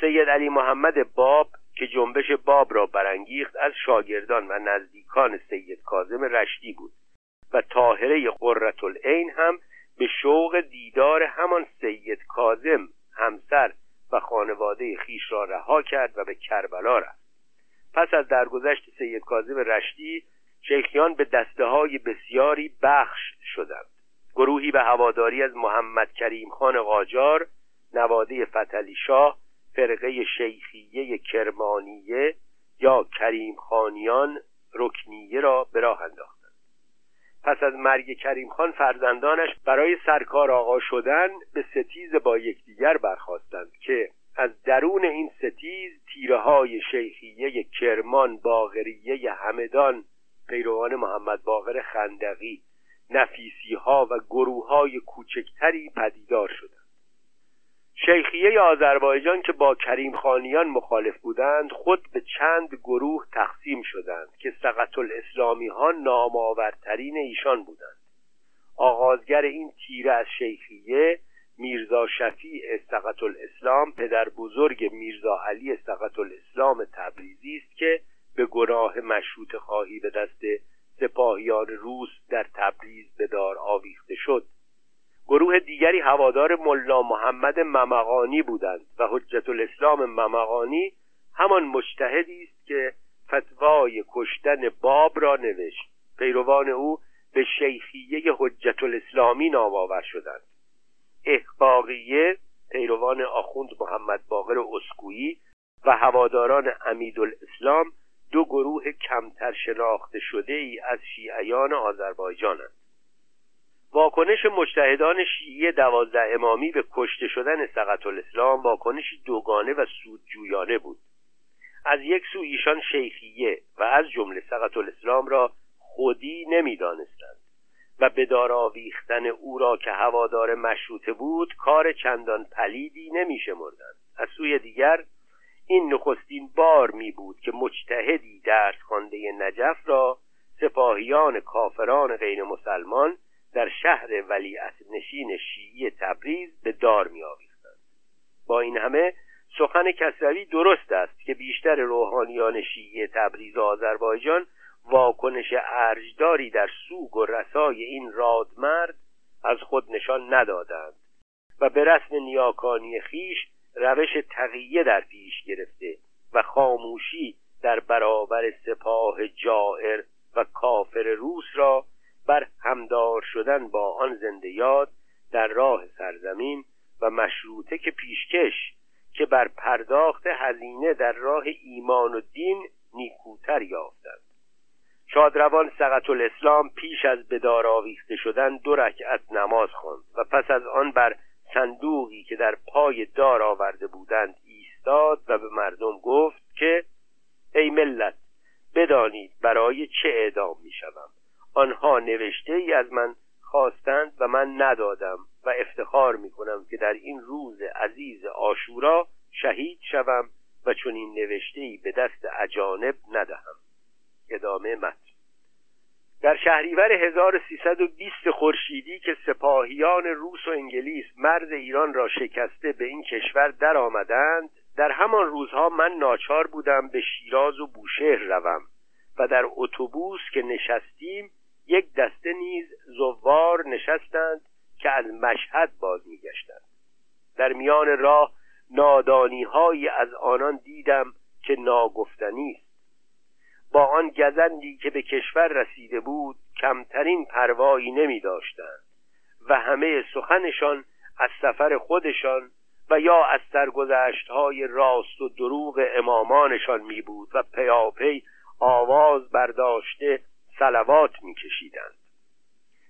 سید علی محمد باب که جنبش باب را برانگیخت از شاگردان و نزدیکان سید کاظم رشدی بود و طاهره قررت العین هم به شوق دیدار همان سید کاظم همسر و خانواده خیش را رها کرد و به کربلا رفت. پس از درگذشت سید کاظم رشتی شیخیان به دسته های بسیاری بخش شدند. گروهی به هواداری از محمد کریم خان قاجار نواده فتلی شاه فرقه شیخیه کرمانیه یا کریم خانیان رکنیه را به راه انداختند. پس از مرگ کریم خان فرزندانش برای سرکار آقا شدن به ستیز با یکدیگر برخواستند که از درون این ستیز تیره های شیخیه کرمان باغریه همدان پیروان محمد باقر خندقی نفیسی ها و گروه های کوچکتری پدیدار شدند. شیخیه آذربایجان که با کریم خانیان مخالف بودند خود به چند گروه تقسیم شدند که سقط الاسلامی ها نامآورترین ایشان بودند. آغازگر این تیره از شیخیه میرزا شفیع سقط الاسلام پدر بزرگ میرزا علی سقط الاسلام تبریزی است که به گناه مشروط خواهی به دست سپاهیان روس تبریز به دار آویخته شد. گروه دیگری هوادار ملا محمد ممقانی بودند و حجت الاسلام ممقانی همان مجتهدی است که فتوای کشتن باب را نوشت. پیروان او به شیخیه حجت الاسلامی نام آور شدند. احقاقیه پیروان آخوند محمد باقر اسکویی و هواداران امید الاسلام دو گروه کمتر شناخته شده ای از شیعیان آذربایجانند. واکنش مجتهدان شیعی دوازده امامی به کشته شدن سقط الاسلام واکنشی دوگانه و سودجویانه بود. از یک سو ایشان شیخیه و از جمله سقط الاسلام را خودی نمی‌دانستند و به آویختن او را که هوادار مشروطه بود کار چندان پلیدی نمیشمردند. از سوی دیگر این نخستین بار می بود که مجتهدی درس خوانده نجف را سپاهیان کافران غیر مسلمان در شهر ولیعت نشین شیعی تبریز به دار می آویختند. با این همه سخن کسروی درست است که بیشتر روحانیان شیعی تبریز و آذربایجان واکنش ارجداری در سوگ و رسای این رادمرد از خود نشان ندادند و به رسم نیاکانی خیش روش تقیه در پیش گرفته و خاموشی در برابر سپاه جائر و کافر روس را بر همدار شدن با آن زنده یاد در راه سرزمین و مشروطه که پیشکش که بر پرداخت هزینه در راه ایمان و دین نیکوتر یافتند. شادروان سقط الاسلام پیش از بدار آویخته شدن دو رکعت نماز خواند و پس از آن بر صندوقی که در پای دار آورده بودند ایستاد و به مردم گفت که ای ملت بدانید برای چه اعدام می شوم آنها نوشته ای از من خواستند و من ندادم و افتخار می کنم که در این روز عزیز آشورا شهید شوم و چون این نوشته ای به دست اجانب ندهم. ادامه متن. در شهریور 1320 خورشیدی که سپاهیان روس و انگلیس مرز ایران را شکسته به این کشور در آمدند در همان روزها من ناچار بودم به شیراز و بوشهر روم و در اتوبوس که نشستیم یک دسته نیز زوار نشستند که از مشهد باز میگشتند. در میان راه نادانی از آنان دیدم که ناگفتنی است. با آن گزندی که به کشور رسیده بود کمترین پروایی نمی داشتند و همه سخنشان از سفر خودشان و یا از سرگذشت های راست و دروغ امامانشان می بود و پیاپی آواز برداشته سلوات می کشیدند.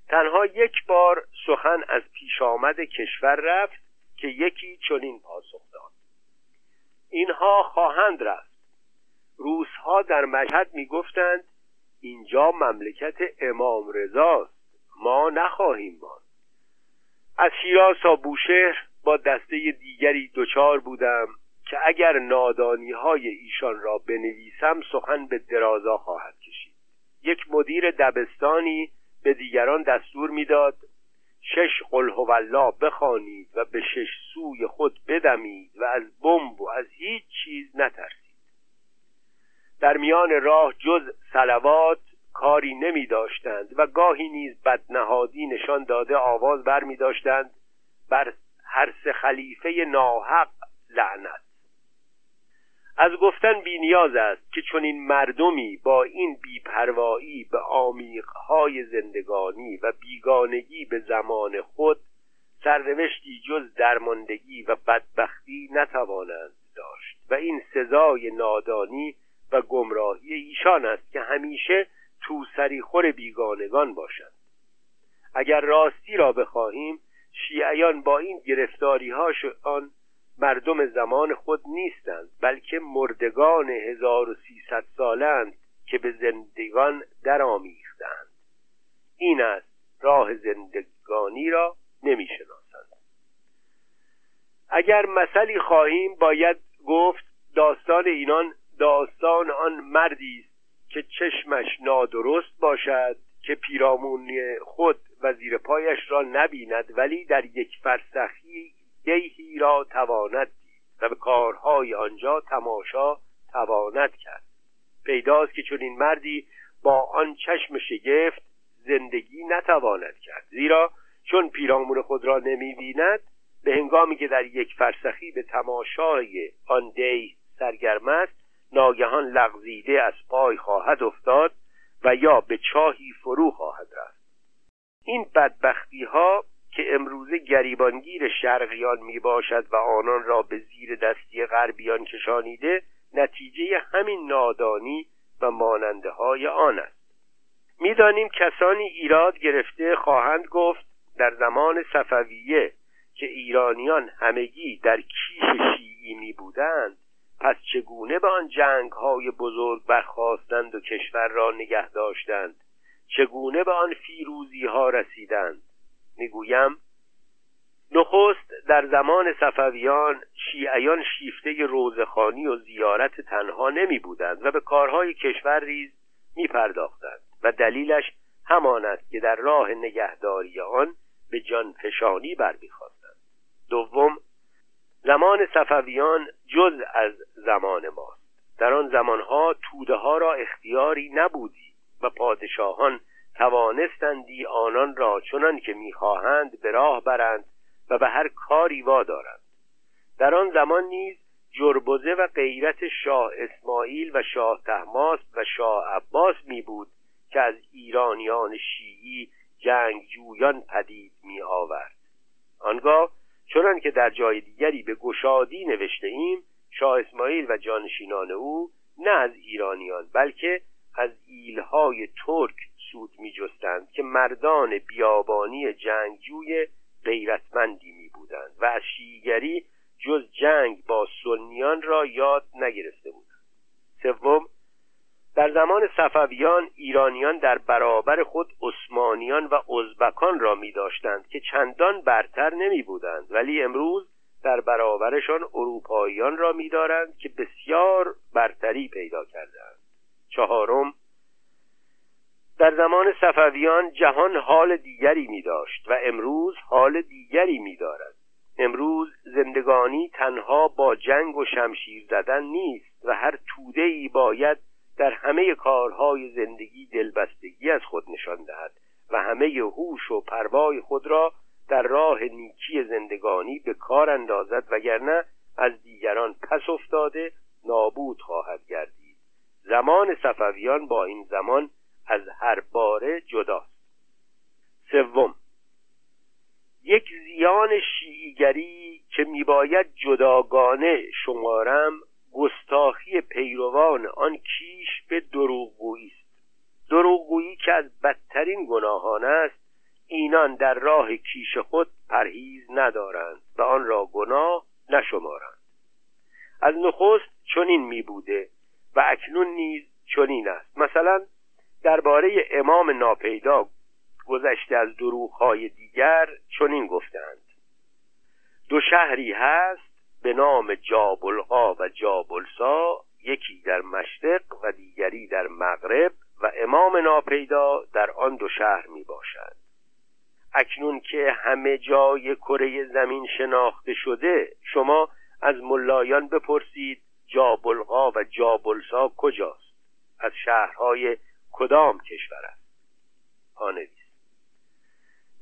تنها یک بار سخن از پیش آمد کشور رفت که یکی چنین پاسخ داد. اینها خواهند رفت. روسها در مشهد می‌گفتند اینجا مملکت امام رضاست ما نخواهیم ماند. از شیراز تا بوشهر با دسته دیگری دچار بودم که اگر نادانی های ایشان را بنویسم سخن به درازا خواهد یک مدیر دبستانی به دیگران دستور می‌داد شش قل الله بخوانید و به شش سوی خود بدمید و از بمب و از هیچ چیز نترسید. در میان راه جز سلوات کاری نمی داشتند و گاهی نیز بدنهادی نشان داده آواز بر می داشتند بر هر سه خلیفه ناحق لعنت. از گفتن بینیاز است که چون این مردمی با این بیپروایی به آمیقهای زندگانی و بیگانگی به زمان خود سرنوشتی جز درماندگی و بدبختی نتوانند داشت و این سزای نادانی و گمراهی ایشان است که همیشه تو سریخور بیگانگان باشند. اگر راستی را بخواهیم شیعیان با این گرفتاری هاشان مردم زمان خود نیستند بلکه مردگان 1300 سالند که به زندگان درآمیختند. این است راه زندگانی را نمی‌شناسند. اگر مثلی خواهیم باید گفت داستان اینان داستان آن مردی است که چشمش نادرست باشد که پیرامون خود و زیر پایش را نبیند ولی در یک فرسخی دیهی را تواند دید و به کارهای آنجا تماشا تواند کرد. پیداست که چون این مردی با آن چشم شگفت زندگی نتواند کرد. زیرا چون پیرامون خود را نمی بیند به هنگامی که در یک فرسخی به تماشای آن دی سرگرم است ناگهان لغزیده از پای خواهد افتاد و یا به چاهی فرو خواهد رفت. این بدبختی ها که امروزه گریبانگیر شرقیان می باشد و آنان را به زیر دستی غربیان کشانیده نتیجه همین نادانی و ماننده های آن است. می‌دانیم کسانی ایراد گرفته خواهند گفت در زمان صفویه که ایرانیان همگی در کیش شیعی می بودند پس چگونه به آن جنگ های بزرگ برخواستند و کشور را نگه داشتند؟ چگونه به آن فیروزی ها رسیدند؟ می‌گویم نخست در زمان صفویان شیعیان شیفته روزخانی و زیارت تنها نمی بودند و به کارهای کشور ریز می پرداختند و دلیلش همان است که در راه نگهداری آن به جان فشانی برمیخواستند. دوم زمان صفویان جز از زمان ماست. در آن زمانها توده ها را اختیاری نبودی و پادشاهان توانستندی آنان را چنان که می‌خواهند به راه برند و به هر کاری وادارند. در آن زمان نیز جربزه و غیرت شاه اسماعیل و شاه تحماس و شاه عباس می بود که از ایرانیان شیعی جنگجویان پدید می آورد آنگاه چنان که در جای دیگری به گشادی نوشته ایم شاه اسماعیل و جانشینان او نه از ایرانیان بلکه از ایلهای ترک سود می جستند که مردان بیابانی جنگجوی غیرتمندی می بودند و از شیگری جز جنگ با سنیان را یاد نگرفته بودند. سوم در زمان صفویان ایرانیان در برابر خود عثمانیان و ازبکان را می داشتند که چندان برتر نمی بودند ولی امروز در برابرشان اروپاییان را می دارند که بسیار برتری پیدا کردند چهارم در زمان صفویان جهان حال دیگری می داشت و امروز حال دیگری می دارد امروز زندگانی تنها با جنگ و شمشیر زدن نیست و هر توده ای باید در همه کارهای زندگی دلبستگی از خود نشان دهد و همه هوش و پروای خود را در راه نیکی زندگانی به کار اندازد وگرنه از دیگران پس افتاده نابود خواهد گردید. زمان صفویان با این زمان از هر باره جداست. سوم یک زیان شیعیگری که میباید جداگانه شمارم گستاخی پیروان آن کیش به دروغگویی است. دروغگویی که از بدترین گناهان است اینان در راه کیش خود پرهیز ندارند و آن را گناه نشمارند. از نخست چنین می بوده و اکنون نیز چنین است. مثلا درباره امام ناپیدا گذشته از دروغهای دیگر چنین گفتند. دو شهری هست به نام جابلها و جابلسا یکی در مشرق و دیگری در مغرب و امام ناپیدا در آن دو شهر می باشد اکنون که همه جای کره زمین شناخته شده شما از ملایان بپرسید جابلها و جابلسا کجاست؟ از شهرهای کدام کشور است؟ پانویس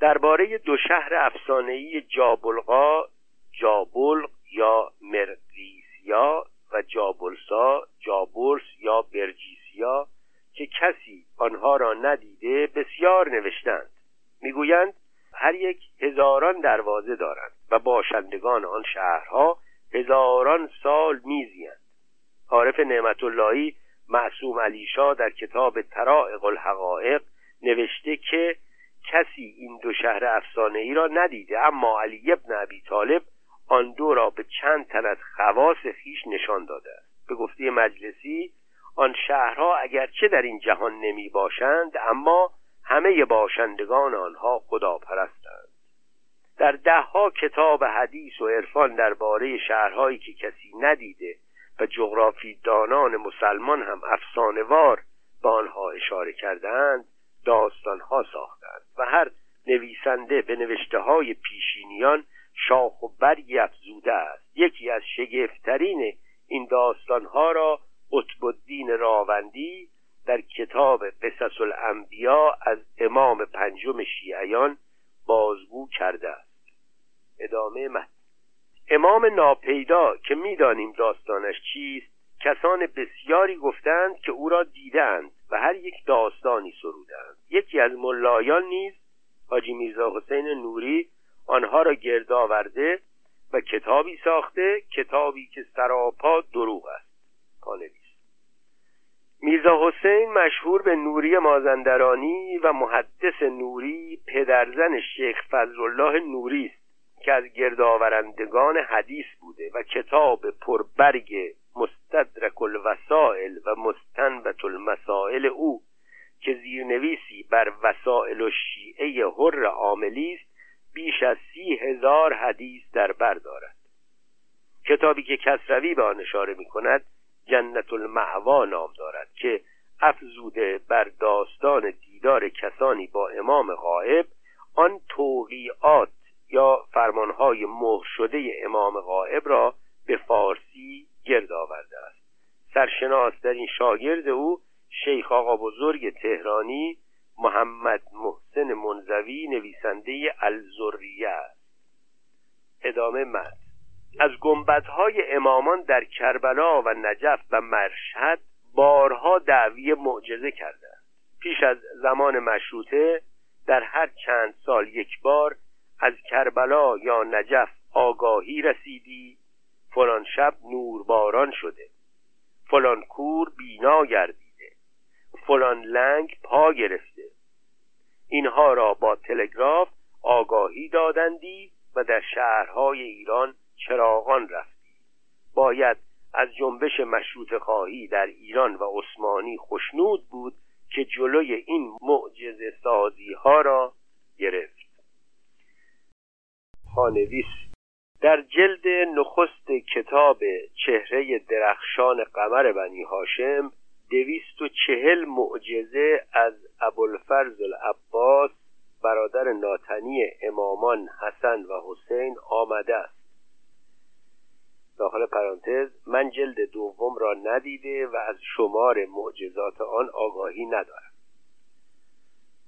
درباره دو شهر افسانه‌ای جابلقا جابلق یا مرقیسیا و جابلسا جابرس یا برجیسیا که کسی آنها را ندیده بسیار نوشتند. می‌گویند هر یک هزاران دروازه دارند و باشندگان آن شهرها هزاران سال میزیند عارف نعمت اللهی معصوم علیشا در کتاب ترائق الحقائق نوشته که کسی این دو شهر افسانه ای را ندیده اما علی ابن ابی طالب آن دو را به چند تن از خواص خیش نشان داده است. به گفته مجلسی آن شهرها اگرچه در این جهان نمی باشند اما همه باشندگان آنها خداپرستند. در دهها کتاب حدیث و عرفان درباره شهرهایی که کسی ندیده و جغرافی دانان مسلمان هم افسانهوار به آنها اشاره کردند داستانها ساختند و هر نویسنده به نوشته های پیشینیان شاخ و برگی افزوده است. یکی از شگفتترین این داستانها را قطب الدین راوندی در کتاب قصص الانبیا از امام پنجم شیعیان بازگو کرده است. ادامه متن امام ناپیدا که می‌دانیم داستانش چیست کسان بسیاری گفتند که او را دیدند و هر یک داستانی سرودند. یکی از ملایان نیز حاجی میرزا حسین نوری آنها را گرد آورده و کتابی ساخته کتابی که سراپا دروغ است. پانویس. میرزا حسین مشهور به نوری مازندرانی و محدث نوری پدرزن شیخ فضلالله نوری که از گردآورندگان حدیث بوده و کتاب پربرگ مستدرک الوسائل و مستنبت المسائل او که زیرنویسی بر وسائل و شیعه حر عاملی است بیش از سی هزار حدیث در بر دارد. کتابی که کسروی به آن اشاره می کند جنت المعوا نام دارد که افزوده بر داستان دیدار کسانی با امام غائب آن توقیعات یا فرمانهای مهر شده امام غائب را به فارسی گرد آورده است. سرشناس در این شاگرد او شیخ آقا بزرگ تهرانی محمد محسن منزوی نویسنده الزریه است. ادامه مد از گنبدهای امامان در کربلا و نجف و مرشد بارها دعوی معجزه کردند پیش از زمان مشروطه در هر چند سال یک بار از کربلا یا نجف آگاهی رسیدی فلان شب نورباران شده. فلان کور بینا گردیده. فلان لنگ پا گرفته. اینها را با تلگراف آگاهی دادندی و در شهرهای ایران چراغان رفتی. باید از جنبش مشروط خواهی در ایران و عثمانی خشنود بود که جلوی این معجزه سازی ها را گرفت. پانویس در جلد نخست کتاب چهره درخشان قمر بنی هاشم دویست و چهل معجزه از ابوالفرز العباس برادر ناتنی امامان حسن و حسین آمده است. داخل پرانتز من جلد دوم را ندیده و از شمار معجزات آن آگاهی ندارم.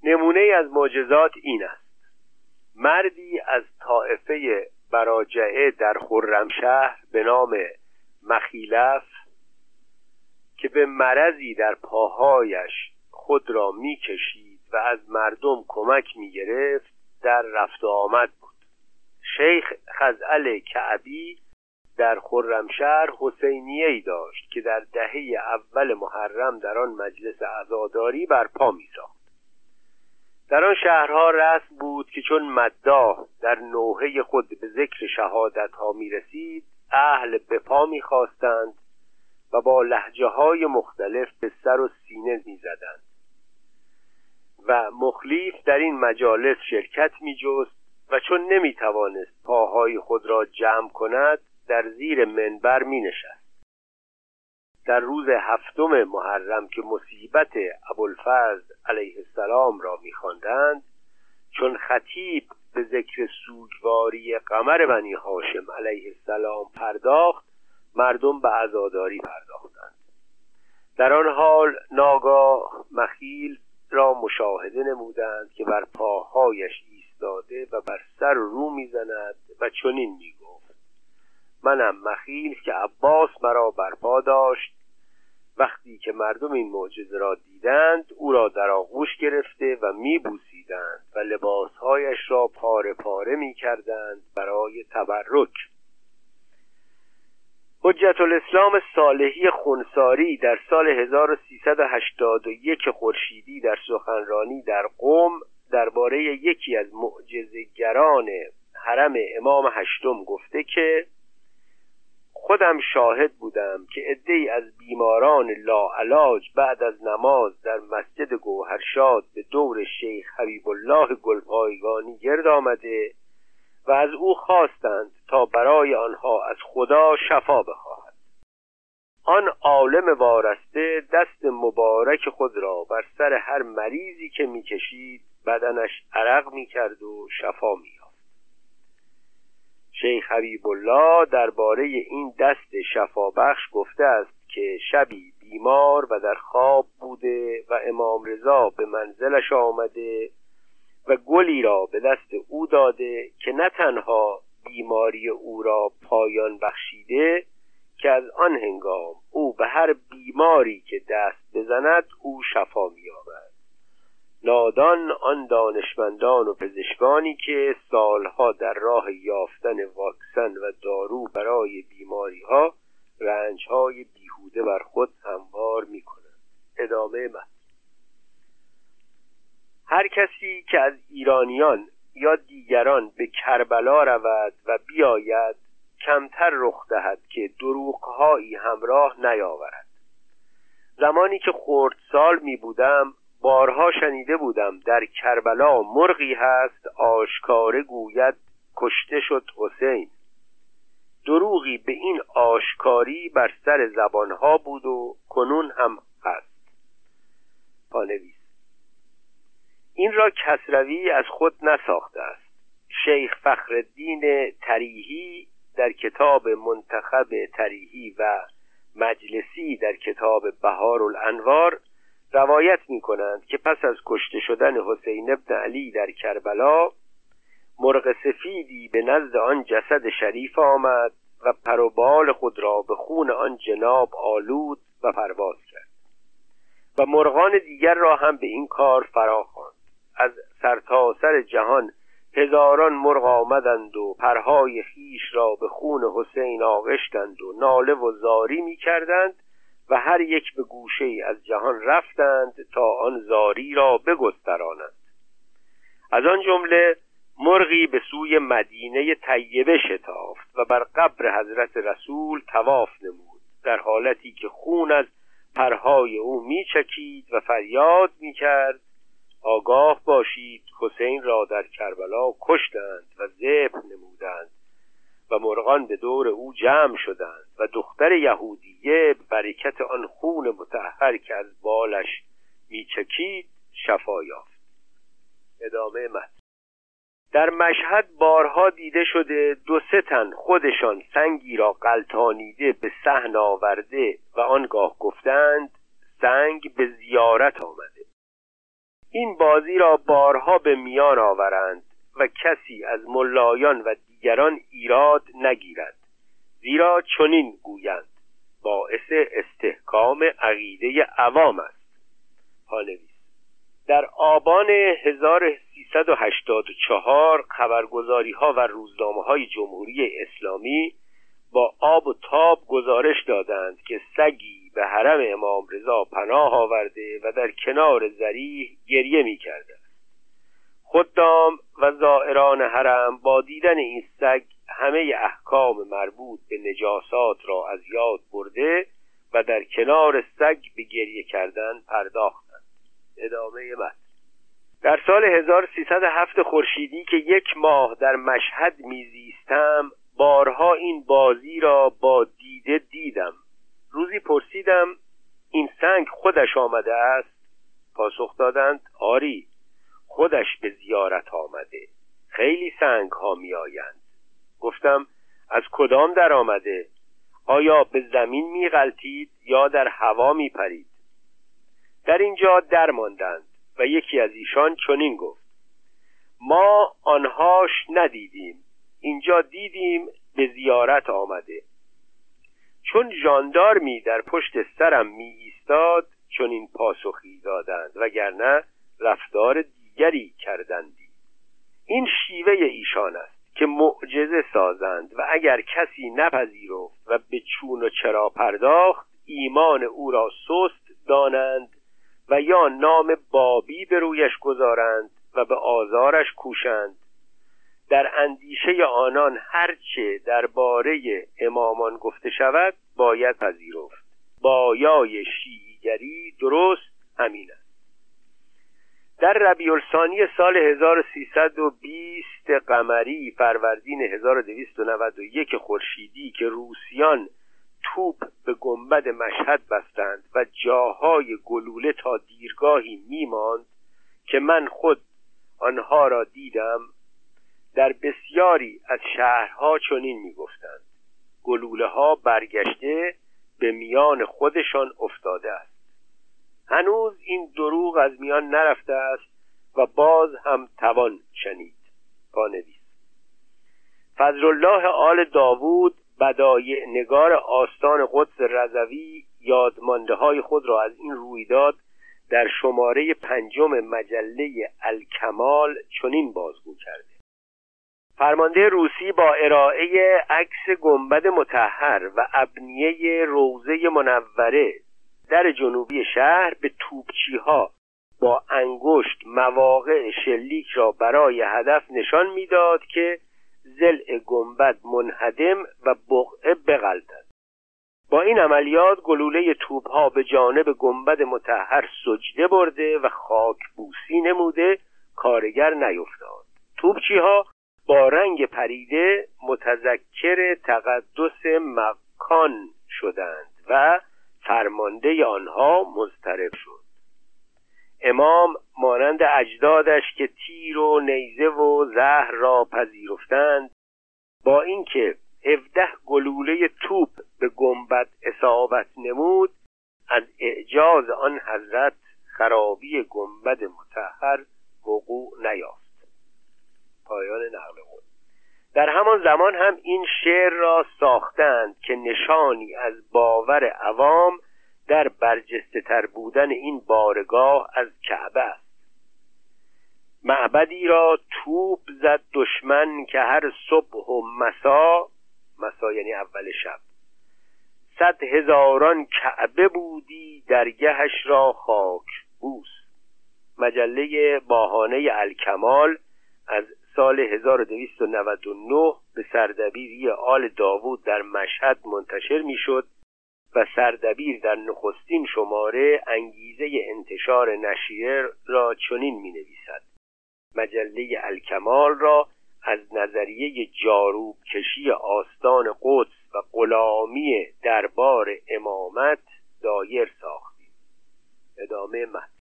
نمونه از معجزات این است. مردی از طائفه براجعه در خرمشهر به نام مخیلف که به مرضی در پاهایش خود را می‌کشید و از مردم کمک می‌گرفت در رفت آمد بود. شیخ خزعل کعبی در خرمشهر حسینیه ای داشت که در دهه اول محرم در آن مجلس عزاداری برپا میساخت. در آن شهرها رسم بود که چون مداح در نوحه خود به ذکر شهادت ها می رسید اهل به پا می خواستند و با لحجه های مختلف به سر و سینه می زدند و مخلیف در این مجالس شرکت می جست و چون نمی توانست پاهای خود را جمع کند در زیر منبر می نشست در روز هفتم محرم که مصیبت ابوالفضل علیه السلام را میخواندند چون خطیب به ذکر سوگواری قمر بنی هاشم علیه السلام پرداخت مردم به عزاداری پرداختند. در آن حال ناگاه مخیل را مشاهده نمودند که بر پاهایش ایستاده و بر سر رو می‌زند و چنین می‌گفت. منم مخیل که عباس مرا برپا داشت وقتی که مردم این معجزه را دید می‌دیدند او را در آغوش گرفته و میبوسیدند و لباسهایش را پاره پاره می‌کردند برای تبرک. حجت الاسلام صالحی خونساری در سال 1381 خورشیدی در سخنرانی در قوم درباره یکی از معجزهگران حرم امام هشتم گفته که خودم شاهد بودم که عدهای از بیماران لاعلاج بعد از نماز در مسجد گوهرشاد به دور شیخ حبیب الله گلپایگانی گرد آمده و از او خواستند تا برای آنها از خدا شفا بخواهد. آن عالم وارسته دست مبارک خود را بر سر هر مریضی که می‌کشید بدنش عرق می‌کرد و شفا مییافت شیخ حبیب الله درباره این دست شفابخش گفته است که شبی بیمار و در خواب بوده و امام رضا به منزلش آمده و گلی را به دست او داده که نه تنها بیماری او را پایان بخشیده که از آن هنگام او به هر بیماری که دست بزند او شفا مییابد. نادان آن دانشمندان و پزشکانی که سالها در راه یافتن واکسن و دارو برای بیماری ها رنج های بیهوده بر خود هموار می کنند ادامه من هر کسی که از ایرانیان یا دیگران به کربلا رود و بیاید کمتر رخ دهد که دروغهایی همراه نیاورد. زمانی که سال می بودم بارها شنیده بودم در کربلا مرغی هست آشکاره گوید کشته شد حسین. دروغی به این آشکاری بر سر زبانها بود و کنون هم هست. پانویس. این را کسروی از خود نساخته است. شیخ فخردین تریحی در کتاب منتخب تریحی و مجلسی در کتاب بهار الانوار روایت می کنند که پس از کشته شدن حسین ابن علی در کربلا مرغ سفیدی به نزد آن جسد شریف آمد و پروبال خود را به خون آن جناب آلود و پرواز کرد و مرغان دیگر را هم به این کار فرا خواند. از سرتاسر سر جهان هزاران مرغ آمدند و پرهای خیش را به خون حسین آغشتند و ناله و زاری می کردند و هر یک به گوشه ای از جهان رفتند تا آن زاری را بگسترانند. از آن جمله مرغی به سوی مدینه طیبه شتافت و بر قبر حضرت رسول تواف نمود در حالتی که خون از پرهای او میچکید و فریاد می‌کرد آگاه باشید حسین را در کربلا کشتند و ذبح نمودند. و مرغان به دور او جمع شدند و دختر یهودیه برکت آن خون متحر که از بالش میچکید شفا یافت. ادامه مد در مشهد بارها دیده شده دو سه تن خودشان سنگی را قلتانیده به صحن آورده و آنگاه گفتند سنگ به زیارت آمده. این بازی را بارها به میان آورند و کسی از ملایان و دیگران ایراد نگیرد زیرا چنین گویند باعث استحکام عقیده عوام است. پانویس. در آبان 1384 خبرگزاری ها و روزنامه های جمهوری اسلامی با آب و تاب گزارش دادند که سگی به حرم امام رضا پناه آورده و در کنار زریح گریه می کرده خدام و زائران حرم با دیدن این سگ همه احکام مربوط به نجاسات را از یاد برده و در کنار سگ به گریه کردن پرداختند. ادامه متن. در سال 1307 خورشیدی که یک ماه در مشهد میزیستم بارها این بازی را با دیده دیدم. روزی پرسیدم این سنگ خودش آمده است؟ پاسخ دادند آری. خودش به زیارت آمده. خیلی سنگ ها می آیند. گفتم از کدام در آمده؟ آیا به زمین می غلطید یا در هوا می پرید؟ در اینجا در ماندند و یکی از ایشان چنین گفت. ما آنهاش ندیدیم. اینجا دیدیم به زیارت آمده. چون ژاندارمی در پشت سرم می ایستاد چون این پاسخی دادند. وگرنه رفتار دیگری کردندی. این شیوه ایشان است که معجزه سازند و اگر کسی نپذیرفت و به چون و چرا پرداخت ایمان او را سست دانند و یا نام بابی به رویش گذارند و به آزارش کوشند. در اندیشه آنان هرچه درباره امامان گفته شود باید پذیرفت. بایای شیعیگری درست همین است. در ربیع الثانی سال 1320 قمری فروردین 1291 خورشیدی که روسیان توپ به گنبد مشهد بستند و جاهای گلوله تا دیرگاهی میماند که من خود آنها را دیدم در بسیاری از شهرها چنین می‌گفتند. گلوله ها برگشته به میان خودشان افتاده است. هنوز این دروغ از میان نرفته است و باز هم توان شنید. پانویس. فضل الله آل داوود بدایع نگار آستان قدس رضوی یادمانده های خود را از این رویداد در شماره پنجم مجله الکمال چنین بازگو کرده. فرمانده روسی با ارائه عکس گنبد متحر و ابنیه روزه منوره در جنوبی شهر به توپچی ها با انگشت مواقع شلیک را برای هدف نشان می‌داد که زل گنبد منهدم و بقعه بغلتد با این عملیات گلوله توپ ها به جانب گنبد متحر سجده برده و خاک بوسی نموده کارگر نیفتاد. توپچی ها با رنگ پریده متذکر تقدس مکان شدند و فرمانده آنها مضطرب شد. امام مانند اجدادش که تیر و نیزه و زهر را پذیرفتند با اینکه هفده گلوله توپ به گنبد اصابت نمود از اعجاز آن حضرت خرابی گنبد متحر وقوع نیافت. پایان نقل قول. در همان زمان هم این شعر را ساختند که نشانی از باور عوام در برجسته تر بودن این بارگاه از کعبه است. معبدی را توپ زد دشمن که هر صبح و مسا مسا یعنی اول شب صد هزاران کعبه بودی درگهش را خاک بوس مجله باهانه الکمال از سال 1299 به سردبیری آل داوود در مشهد منتشر می‌شد و سردبیر در نخستین شماره انگیزه انتشار نشیر را چنین می نویسد مجله الکمال را از نظریه جاروب کشی آستان قدس و غلامی دربار امامت دایر ساختیم. ادامه مد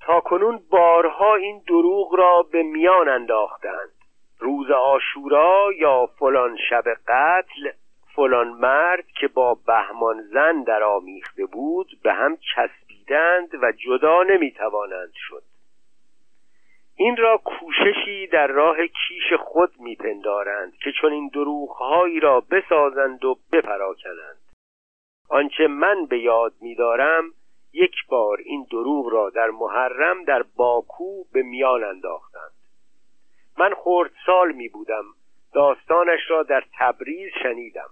تا کنون بارها این دروغ را به میان انداختند. روز آشورا یا فلان شب قتل فلان مرد که با بهمان زن در آمیخته بود به هم چسبیدند و جدا نمی‌توانند شد. این را کوششی در راه کیش خود میپندارند که چون این دروغهایی را بسازند و بپراکنند. آنچه من به یاد میدارم یک بار این دروغ را در محرم در باکو به میان انداختند. من سال می بودم. داستانش را در تبریز شنیدم.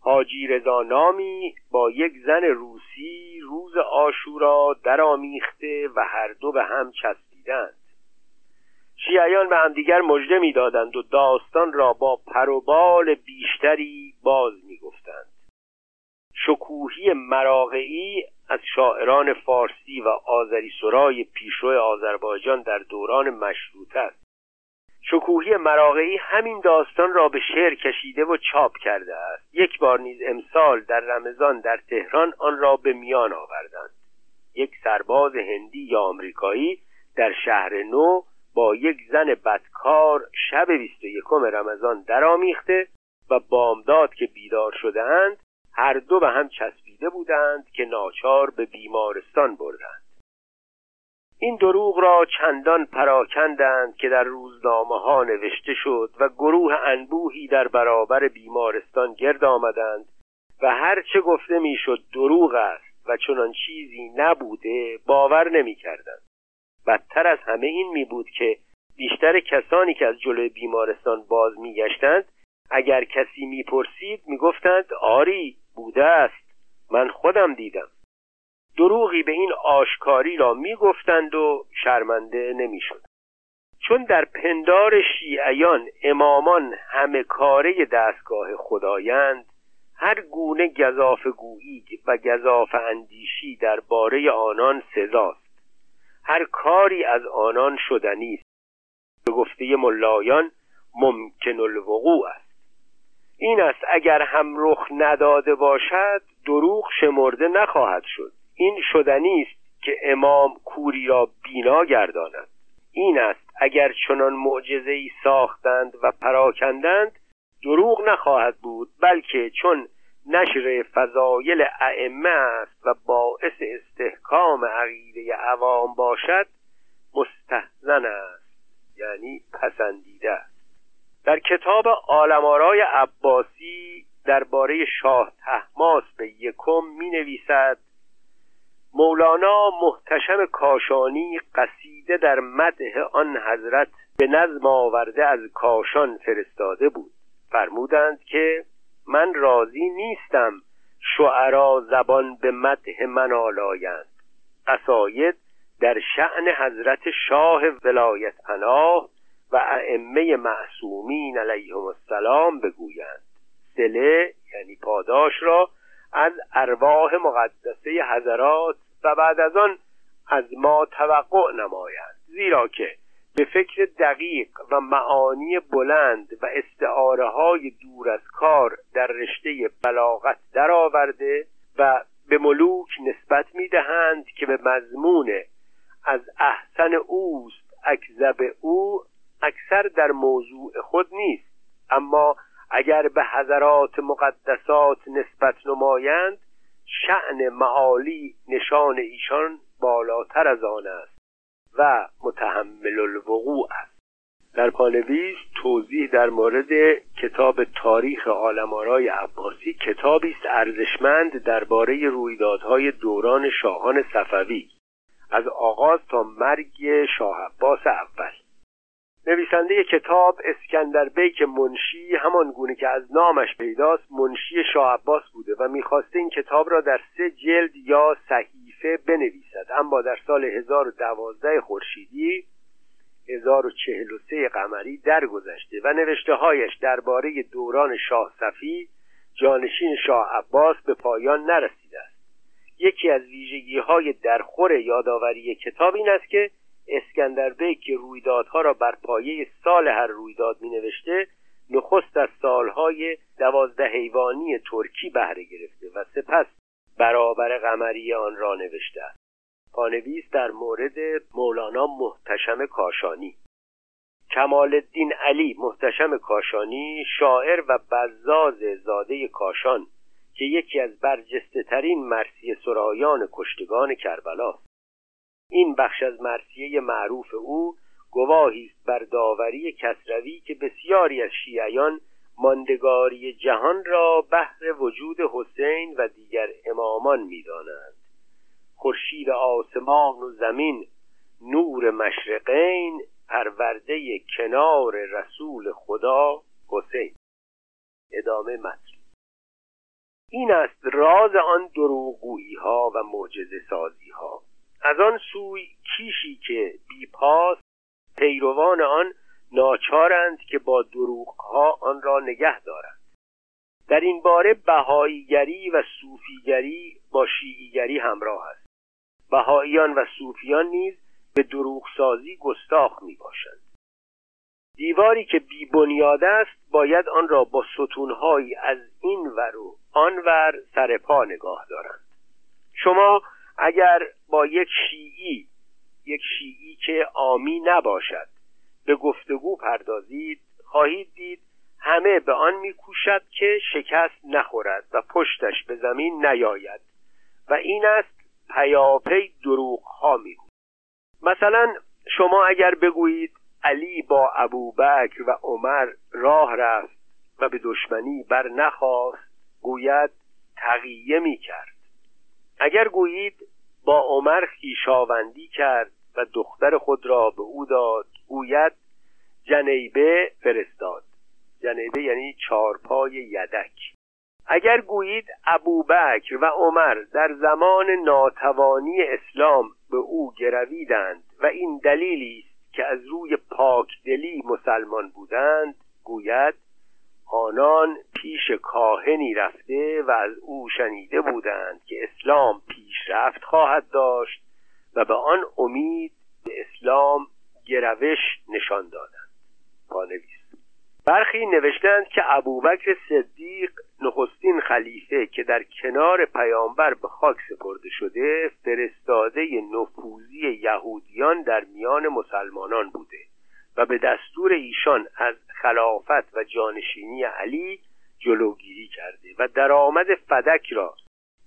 حاجی رضا نامی با یک زن روسی روز آشورا درآمیخته و هر دو به هم چسبیدند. شیعیان به همدیگر مژده می‌دادند و داستان را با پروبال بیشتری باز می‌گفتند. شکوهی مراقعی از شاعران فارسی و آذری سرای پیشرو آذربایجان در دوران مشروطه است. شکوهی مراقعی همین داستان را به شعر کشیده و چاپ کرده است. یک بار نیز امسال در رمضان در تهران آن را به میان آوردند. یک سرباز هندی یا آمریکایی در شهر نو با یک زن بدکار شب 21 رمضان درآمیخته و بامداد که بیدار شده اند هر دو به هم چسبیده بودند که ناچار به بیمارستان بردند. این دروغ را چندان پراکندند که در روزنامه ها نوشته شد و گروه انبوهی در برابر بیمارستان گرد آمدند و هرچه گفته می‌شد دروغ است و چنان چیزی نبوده باور نمی‌کردند. بدتر از همه این می بود که بیشتر کسانی که از جلوی بیمارستان باز میگشتند اگر کسی می‌پرسید می‌گفتند آری بوده است. من خودم دیدم. دروغی به این آشکاری را می‌گفتند و شرمنده نمی‌شد. چون در پندار شیعیان امامان همه کاره دستگاه خدایند هر گونه گذاف و گذاف اندیشی درباره آنان سزاست. هر کاری از آنان شدنی است. به گفته ملایان ممکن الوقوع است. این است اگر هم رخ نداده باشد دروغ شمرده نخواهد شد. این شدنی است که امام کوری را بینا گرداند. این است اگر چنان معجزه ای ساختند و پراکندند دروغ نخواهد بود بلکه چون نشر فضایل ائمه است و باعث استحکام عقیده عوام باشد مستحسن است یعنی پسندیده است. در کتاب عالم‌آرای عباسی درباره شاه تهماسب یکم می نویسد مولانا محتشم کاشانی قصیده در مدح آن حضرت به نظم آورده از کاشان فرستاده بود. فرمودند که من راضی نیستم شعرا زبان به مدح من آلایند. قصاید در شعن حضرت شاه ولایت پناه و ائمه معصومین علیهم السلام بگویند. سله یعنی پاداش را از ارواح مقدسه حضرات و بعد از آن از ما توقع نمایند. زیرا که به فکر دقیق و معانی بلند و استعاره های دور از کار در رشته بلاغت درآورده و به ملوک نسبت می‌دهند که به مضمون از احسن اوست اکذب او اکثر در موضوع خود نیست. اما اگر به حضرات مقدسات نسبت نمایند شعن معالی نشان ایشان بالاتر از آن است و متحمل الوقوع است. در پانویس توضیح در مورد کتاب تاریخ آلمارای عباسی کتابی است ارزشمند درباره رویدادهای دوران شاهان صفوی. از آغاز تا مرگ شاه عباس اول. نویسنده کتاب اسکندر بیک منشی همان گونه که از نامش پیداست منشی شاه عباس بوده و می‌خواسته این کتاب را در سه جلد یا صحیفه بنویسد. اما در سال 1012 خورشیدی 1043 قمری درگذشته و نوشته هایش درباره دوران شاه صفی جانشین شاه عباس به پایان نرسیده است. یکی از ویژگی های درخور یادآوری کتاب این است که اسکندر بیک که رویدادها را بر پایه سال هر رویداد می نوشته نخست از سالهای دوازده حیوانی ترکی بهره گرفته و سپس برابر قمری آن را نوشته است. پانویس در مورد مولانا محتشم کاشانی. کمال الدین علی محتشم کاشانی شاعر و بزاز زاده کاشان که یکی از برجسته ترین مرسی سرایان کشتگان کربلاست این بخش از مرسیه معروف او گواهی است بر داوری کسروی که بسیاری از شیعیان ماندگاری جهان را بهر وجود حسین و دیگر امامان می‌دانند. خورشید آسمان و زمین نور مشرقین پرورده کنار رسول خدا حسین. ادامه متن. این است راز آن دروغگویی ها و معجزه سازی ها از آن سوی کیشی که بیپاس پیروان آن ناچارند که با دروغها آن را نگه دارند. در این باره بهاییگری و صوفیگری با شیعیگری همراه است. بهاییان و صوفیان نیز به دروغسازی گستاخ می باشند دیواری که بی بنیاد است باید آن را با ستونهایی از این ور و آن ور سر پا نگاه دارند. شما اگر با یک شیعی یک شیعی که آمی نباشد. به گفتگو پردازید خواهید دید همه به آن میکوشد که شکست نخورد و پشتش به زمین نیاید و این است پیاپی دروغ ها می‌گوید. مثلا شما اگر بگویید علی با ابوبکر و عمر راه رفت و به دشمنی بر نخواست گوید تقیه می کرد اگر گویید با عمر خیشاوندی کرد و دختر خود را به او داد. گوید جنیبه فرستاد. جنیبه یعنی چارپای یدک. اگر گویید ابوبکر و عمر در زمان ناتوانی اسلام به او گرویدند و این دلیلی است که از روی پاکدلی مسلمان بودند گوید آنان پیش کاهنی رفته و از او شنیده بودند که اسلام پیشرفت خواهد داشت و به آن امید به اسلام گروش نشان دادند. پانویس برخی نوشتند که ابوبکر صدیق نخستین خلیفه که در کنار پیامبر به خاک سپرده شده فرستاده نفوذی یهودیان در میان مسلمانان بوده. و به دستور ایشان از خلافت و جانشینی علی جلوگیری کرده و درآمد فدک را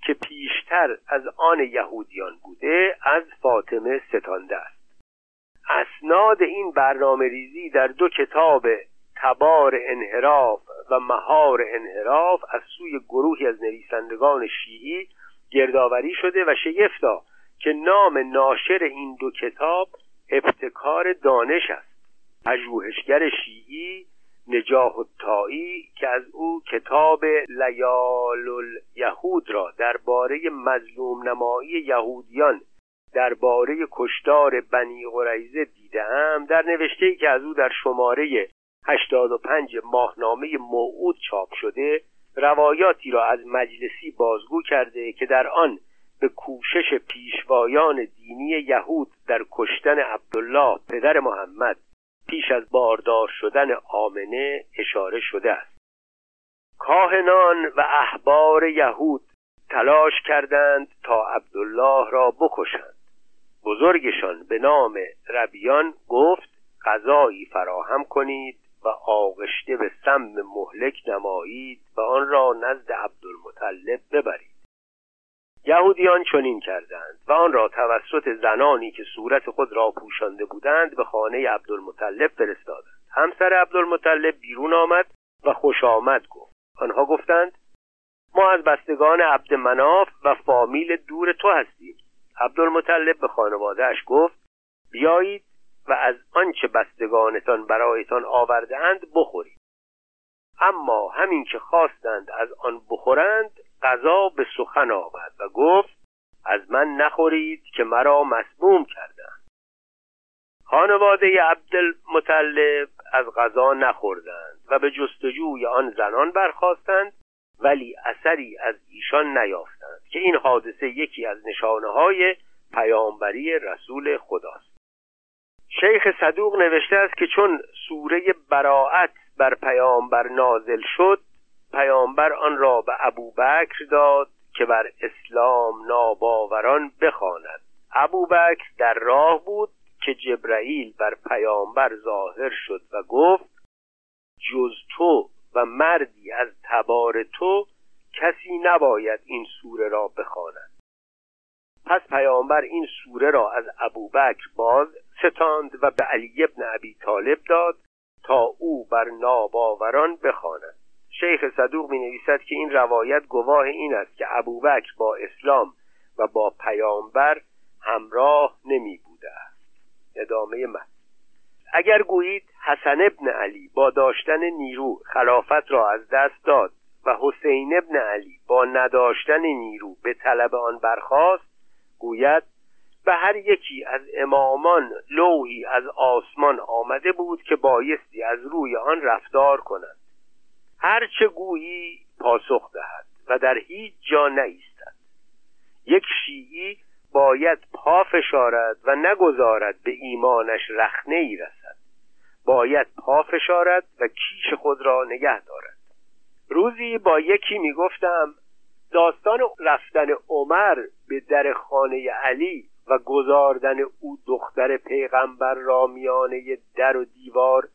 که پیشتر از آن یهودیان بوده از فاطمه ستانده است. اسناد این برنامه ریزی در دو کتاب تبار انحراف و مهار انحراف از سوی گروهی از نویسندگان شیعی گردآوری شده و شگفتا که نام ناشر این دو کتاب ابتکار دانش است. پژوهشگر شیعی نجاه التایی که از او کتاب لیال یهود را درباره مظلوم نمایی یهودیان درباره کشتار بنی قریزه دیدم در نوشته ای که از او در شماره 85 ماهنامه موعود چاپ شده روایاتی را از مجلسی بازگو کرده که در آن به کوشش پیشوایان دینی یهود در کشتن عبدالله پدر محمد پیش از باردار شدن آمنه اشاره شده است. کاهنان و احبار یهود تلاش کردند تا عبدالله را بکشند. بزرگشان به نام ربیان گفت غذایی فراهم کنید و آغشته به سم مهلک نمایید و آن را نزد عبدالمطلب ببرید. یهودیان چنین کردند و آن را توسط زنانی که صورت خود را پوشانده بودند به خانه عبدالمطلب فرستادند. همسر عبدالمطلب بیرون آمد و خوش آمد گفت. آنها گفتند ما از بستگان عبد مناف و فامیل دور تو هستیم. عبدالمطلب به خانوادهش گفت بیایید و از آنچه بستگانتان برایتان آورده اند بخورید. اما همین که خواستند از آن بخورند غذا به سخن آورد و گفت از من نخورید که مرا مسموم کردند. خانواده عبدالمطلب از غذا نخوردند و به جستجوی آن زنان برخواستند ولی اثری از ایشان نیافتند که این حادثه یکی از نشانه های پیامبری رسول خداست. شیخ صدوق نوشته است که چون سوره براعت بر پیامبر نازل شد پیامبر آن را به ابوبکر داد که بر اسلام ناباوران بخواند. ابوبکر در راه بود که جبرائیل بر پیامبر ظاهر شد و گفت جز تو و مردی از تبار تو کسی نباید این سوره را بخواند. پس پیامبر این سوره را از ابوبکر باز ستاند و به علی ابن ابی طالب داد تا او بر ناباوران بخواند. شیخ صدوق می نویسد که این روایت گواه این است که ابوبکر با اسلام و با پیامبر همراه نمی بوده است. ادامه من. اگر گویید حسن ابن علی با داشتن نیرو خلافت را از دست داد و حسین ابن علی با نداشتن نیرو به طلب آن برخاست گوید به هر یکی از امامان لوحی از آسمان آمده بود که بایستی از روی آن رفتار کنند هرچه گویی پاسخ دهد و در هیچ جا نیستد. یک شیعی باید پا فشارد و نگذارد به ایمانش رخنه ای رسد. باید پا فشارد و کیش خود را نگه دارد. روزی با یکی می‌گفتم داستان رفتن عمر به در خانه علی و گذاردن او دختر پیغمبر را میانه در و دیوار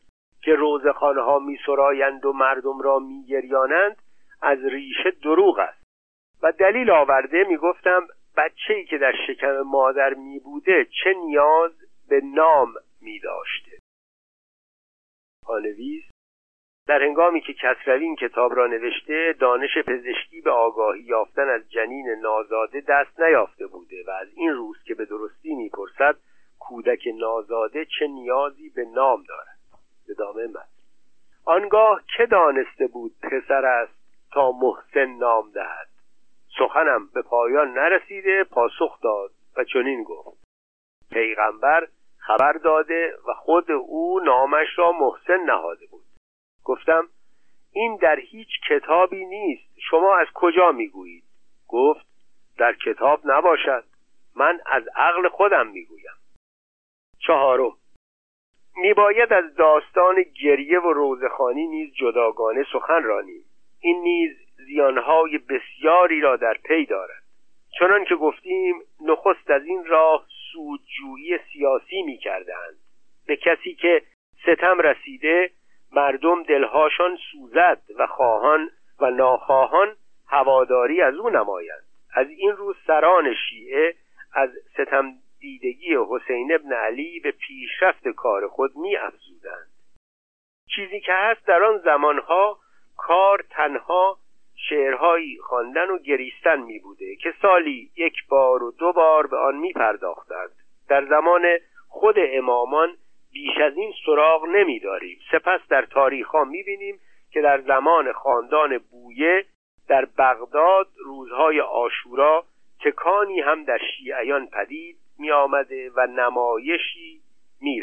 که روزخانه ها می سرایند و مردم را می گریانند از ریشه دروغ است. و دلیل آورده می گفتم بچه ای که در شکم مادر می بوده چه نیاز به نام می داشته پانویس در هنگامی که کسروی این کتاب را نوشته دانش پزشکی به آگاهی یافتن از جنین نازاده دست نیافته بوده و از این روز که به درستی می‌پرسد کودک نازاده چه نیازی به نام دارد؟ ادامه من آنگاه که دانسته بود پسر است تا محسن نام دهد؟ سخنم به پایان نرسیده پاسخ داد و چنین گفت. پیغمبر خبر داده و خود او نامش را محسن نهاده بود. گفتم این در هیچ کتابی نیست. شما از کجا می‌گویید؟ گفت در کتاب نباشد. من از عقل خودم می‌گویم. چهارم میباید از داستان گریه و روزخانی نیز جداگانه سخن رانیم این نیز زیانهای بسیاری را در پی دارد. چنان که گفتیم نخست از این راه سودجویی سیاسی می‌کردند. به کسی که ستم رسیده مردم دلهاشان سوزد و خواهان و ناخواهان هواداری از او نمایند. از این رو سران شیعه از ستم دیدگی حسین ابن علی به پیشرفت کار خود می افزودند چیزی که هست در آن زمانها کار تنها شعرهایی خواندن و گریستن می بوده که سالی یک بار و دو بار به آن می پرداختند در زمان خود امامان بیش از این سراغ نمی داریم سپس در تاریخ ها می بینیم که در زمان خاندان بویه در بغداد روزهای آشورا تکانی هم در شیعیان پدید می آمده و نمایشی می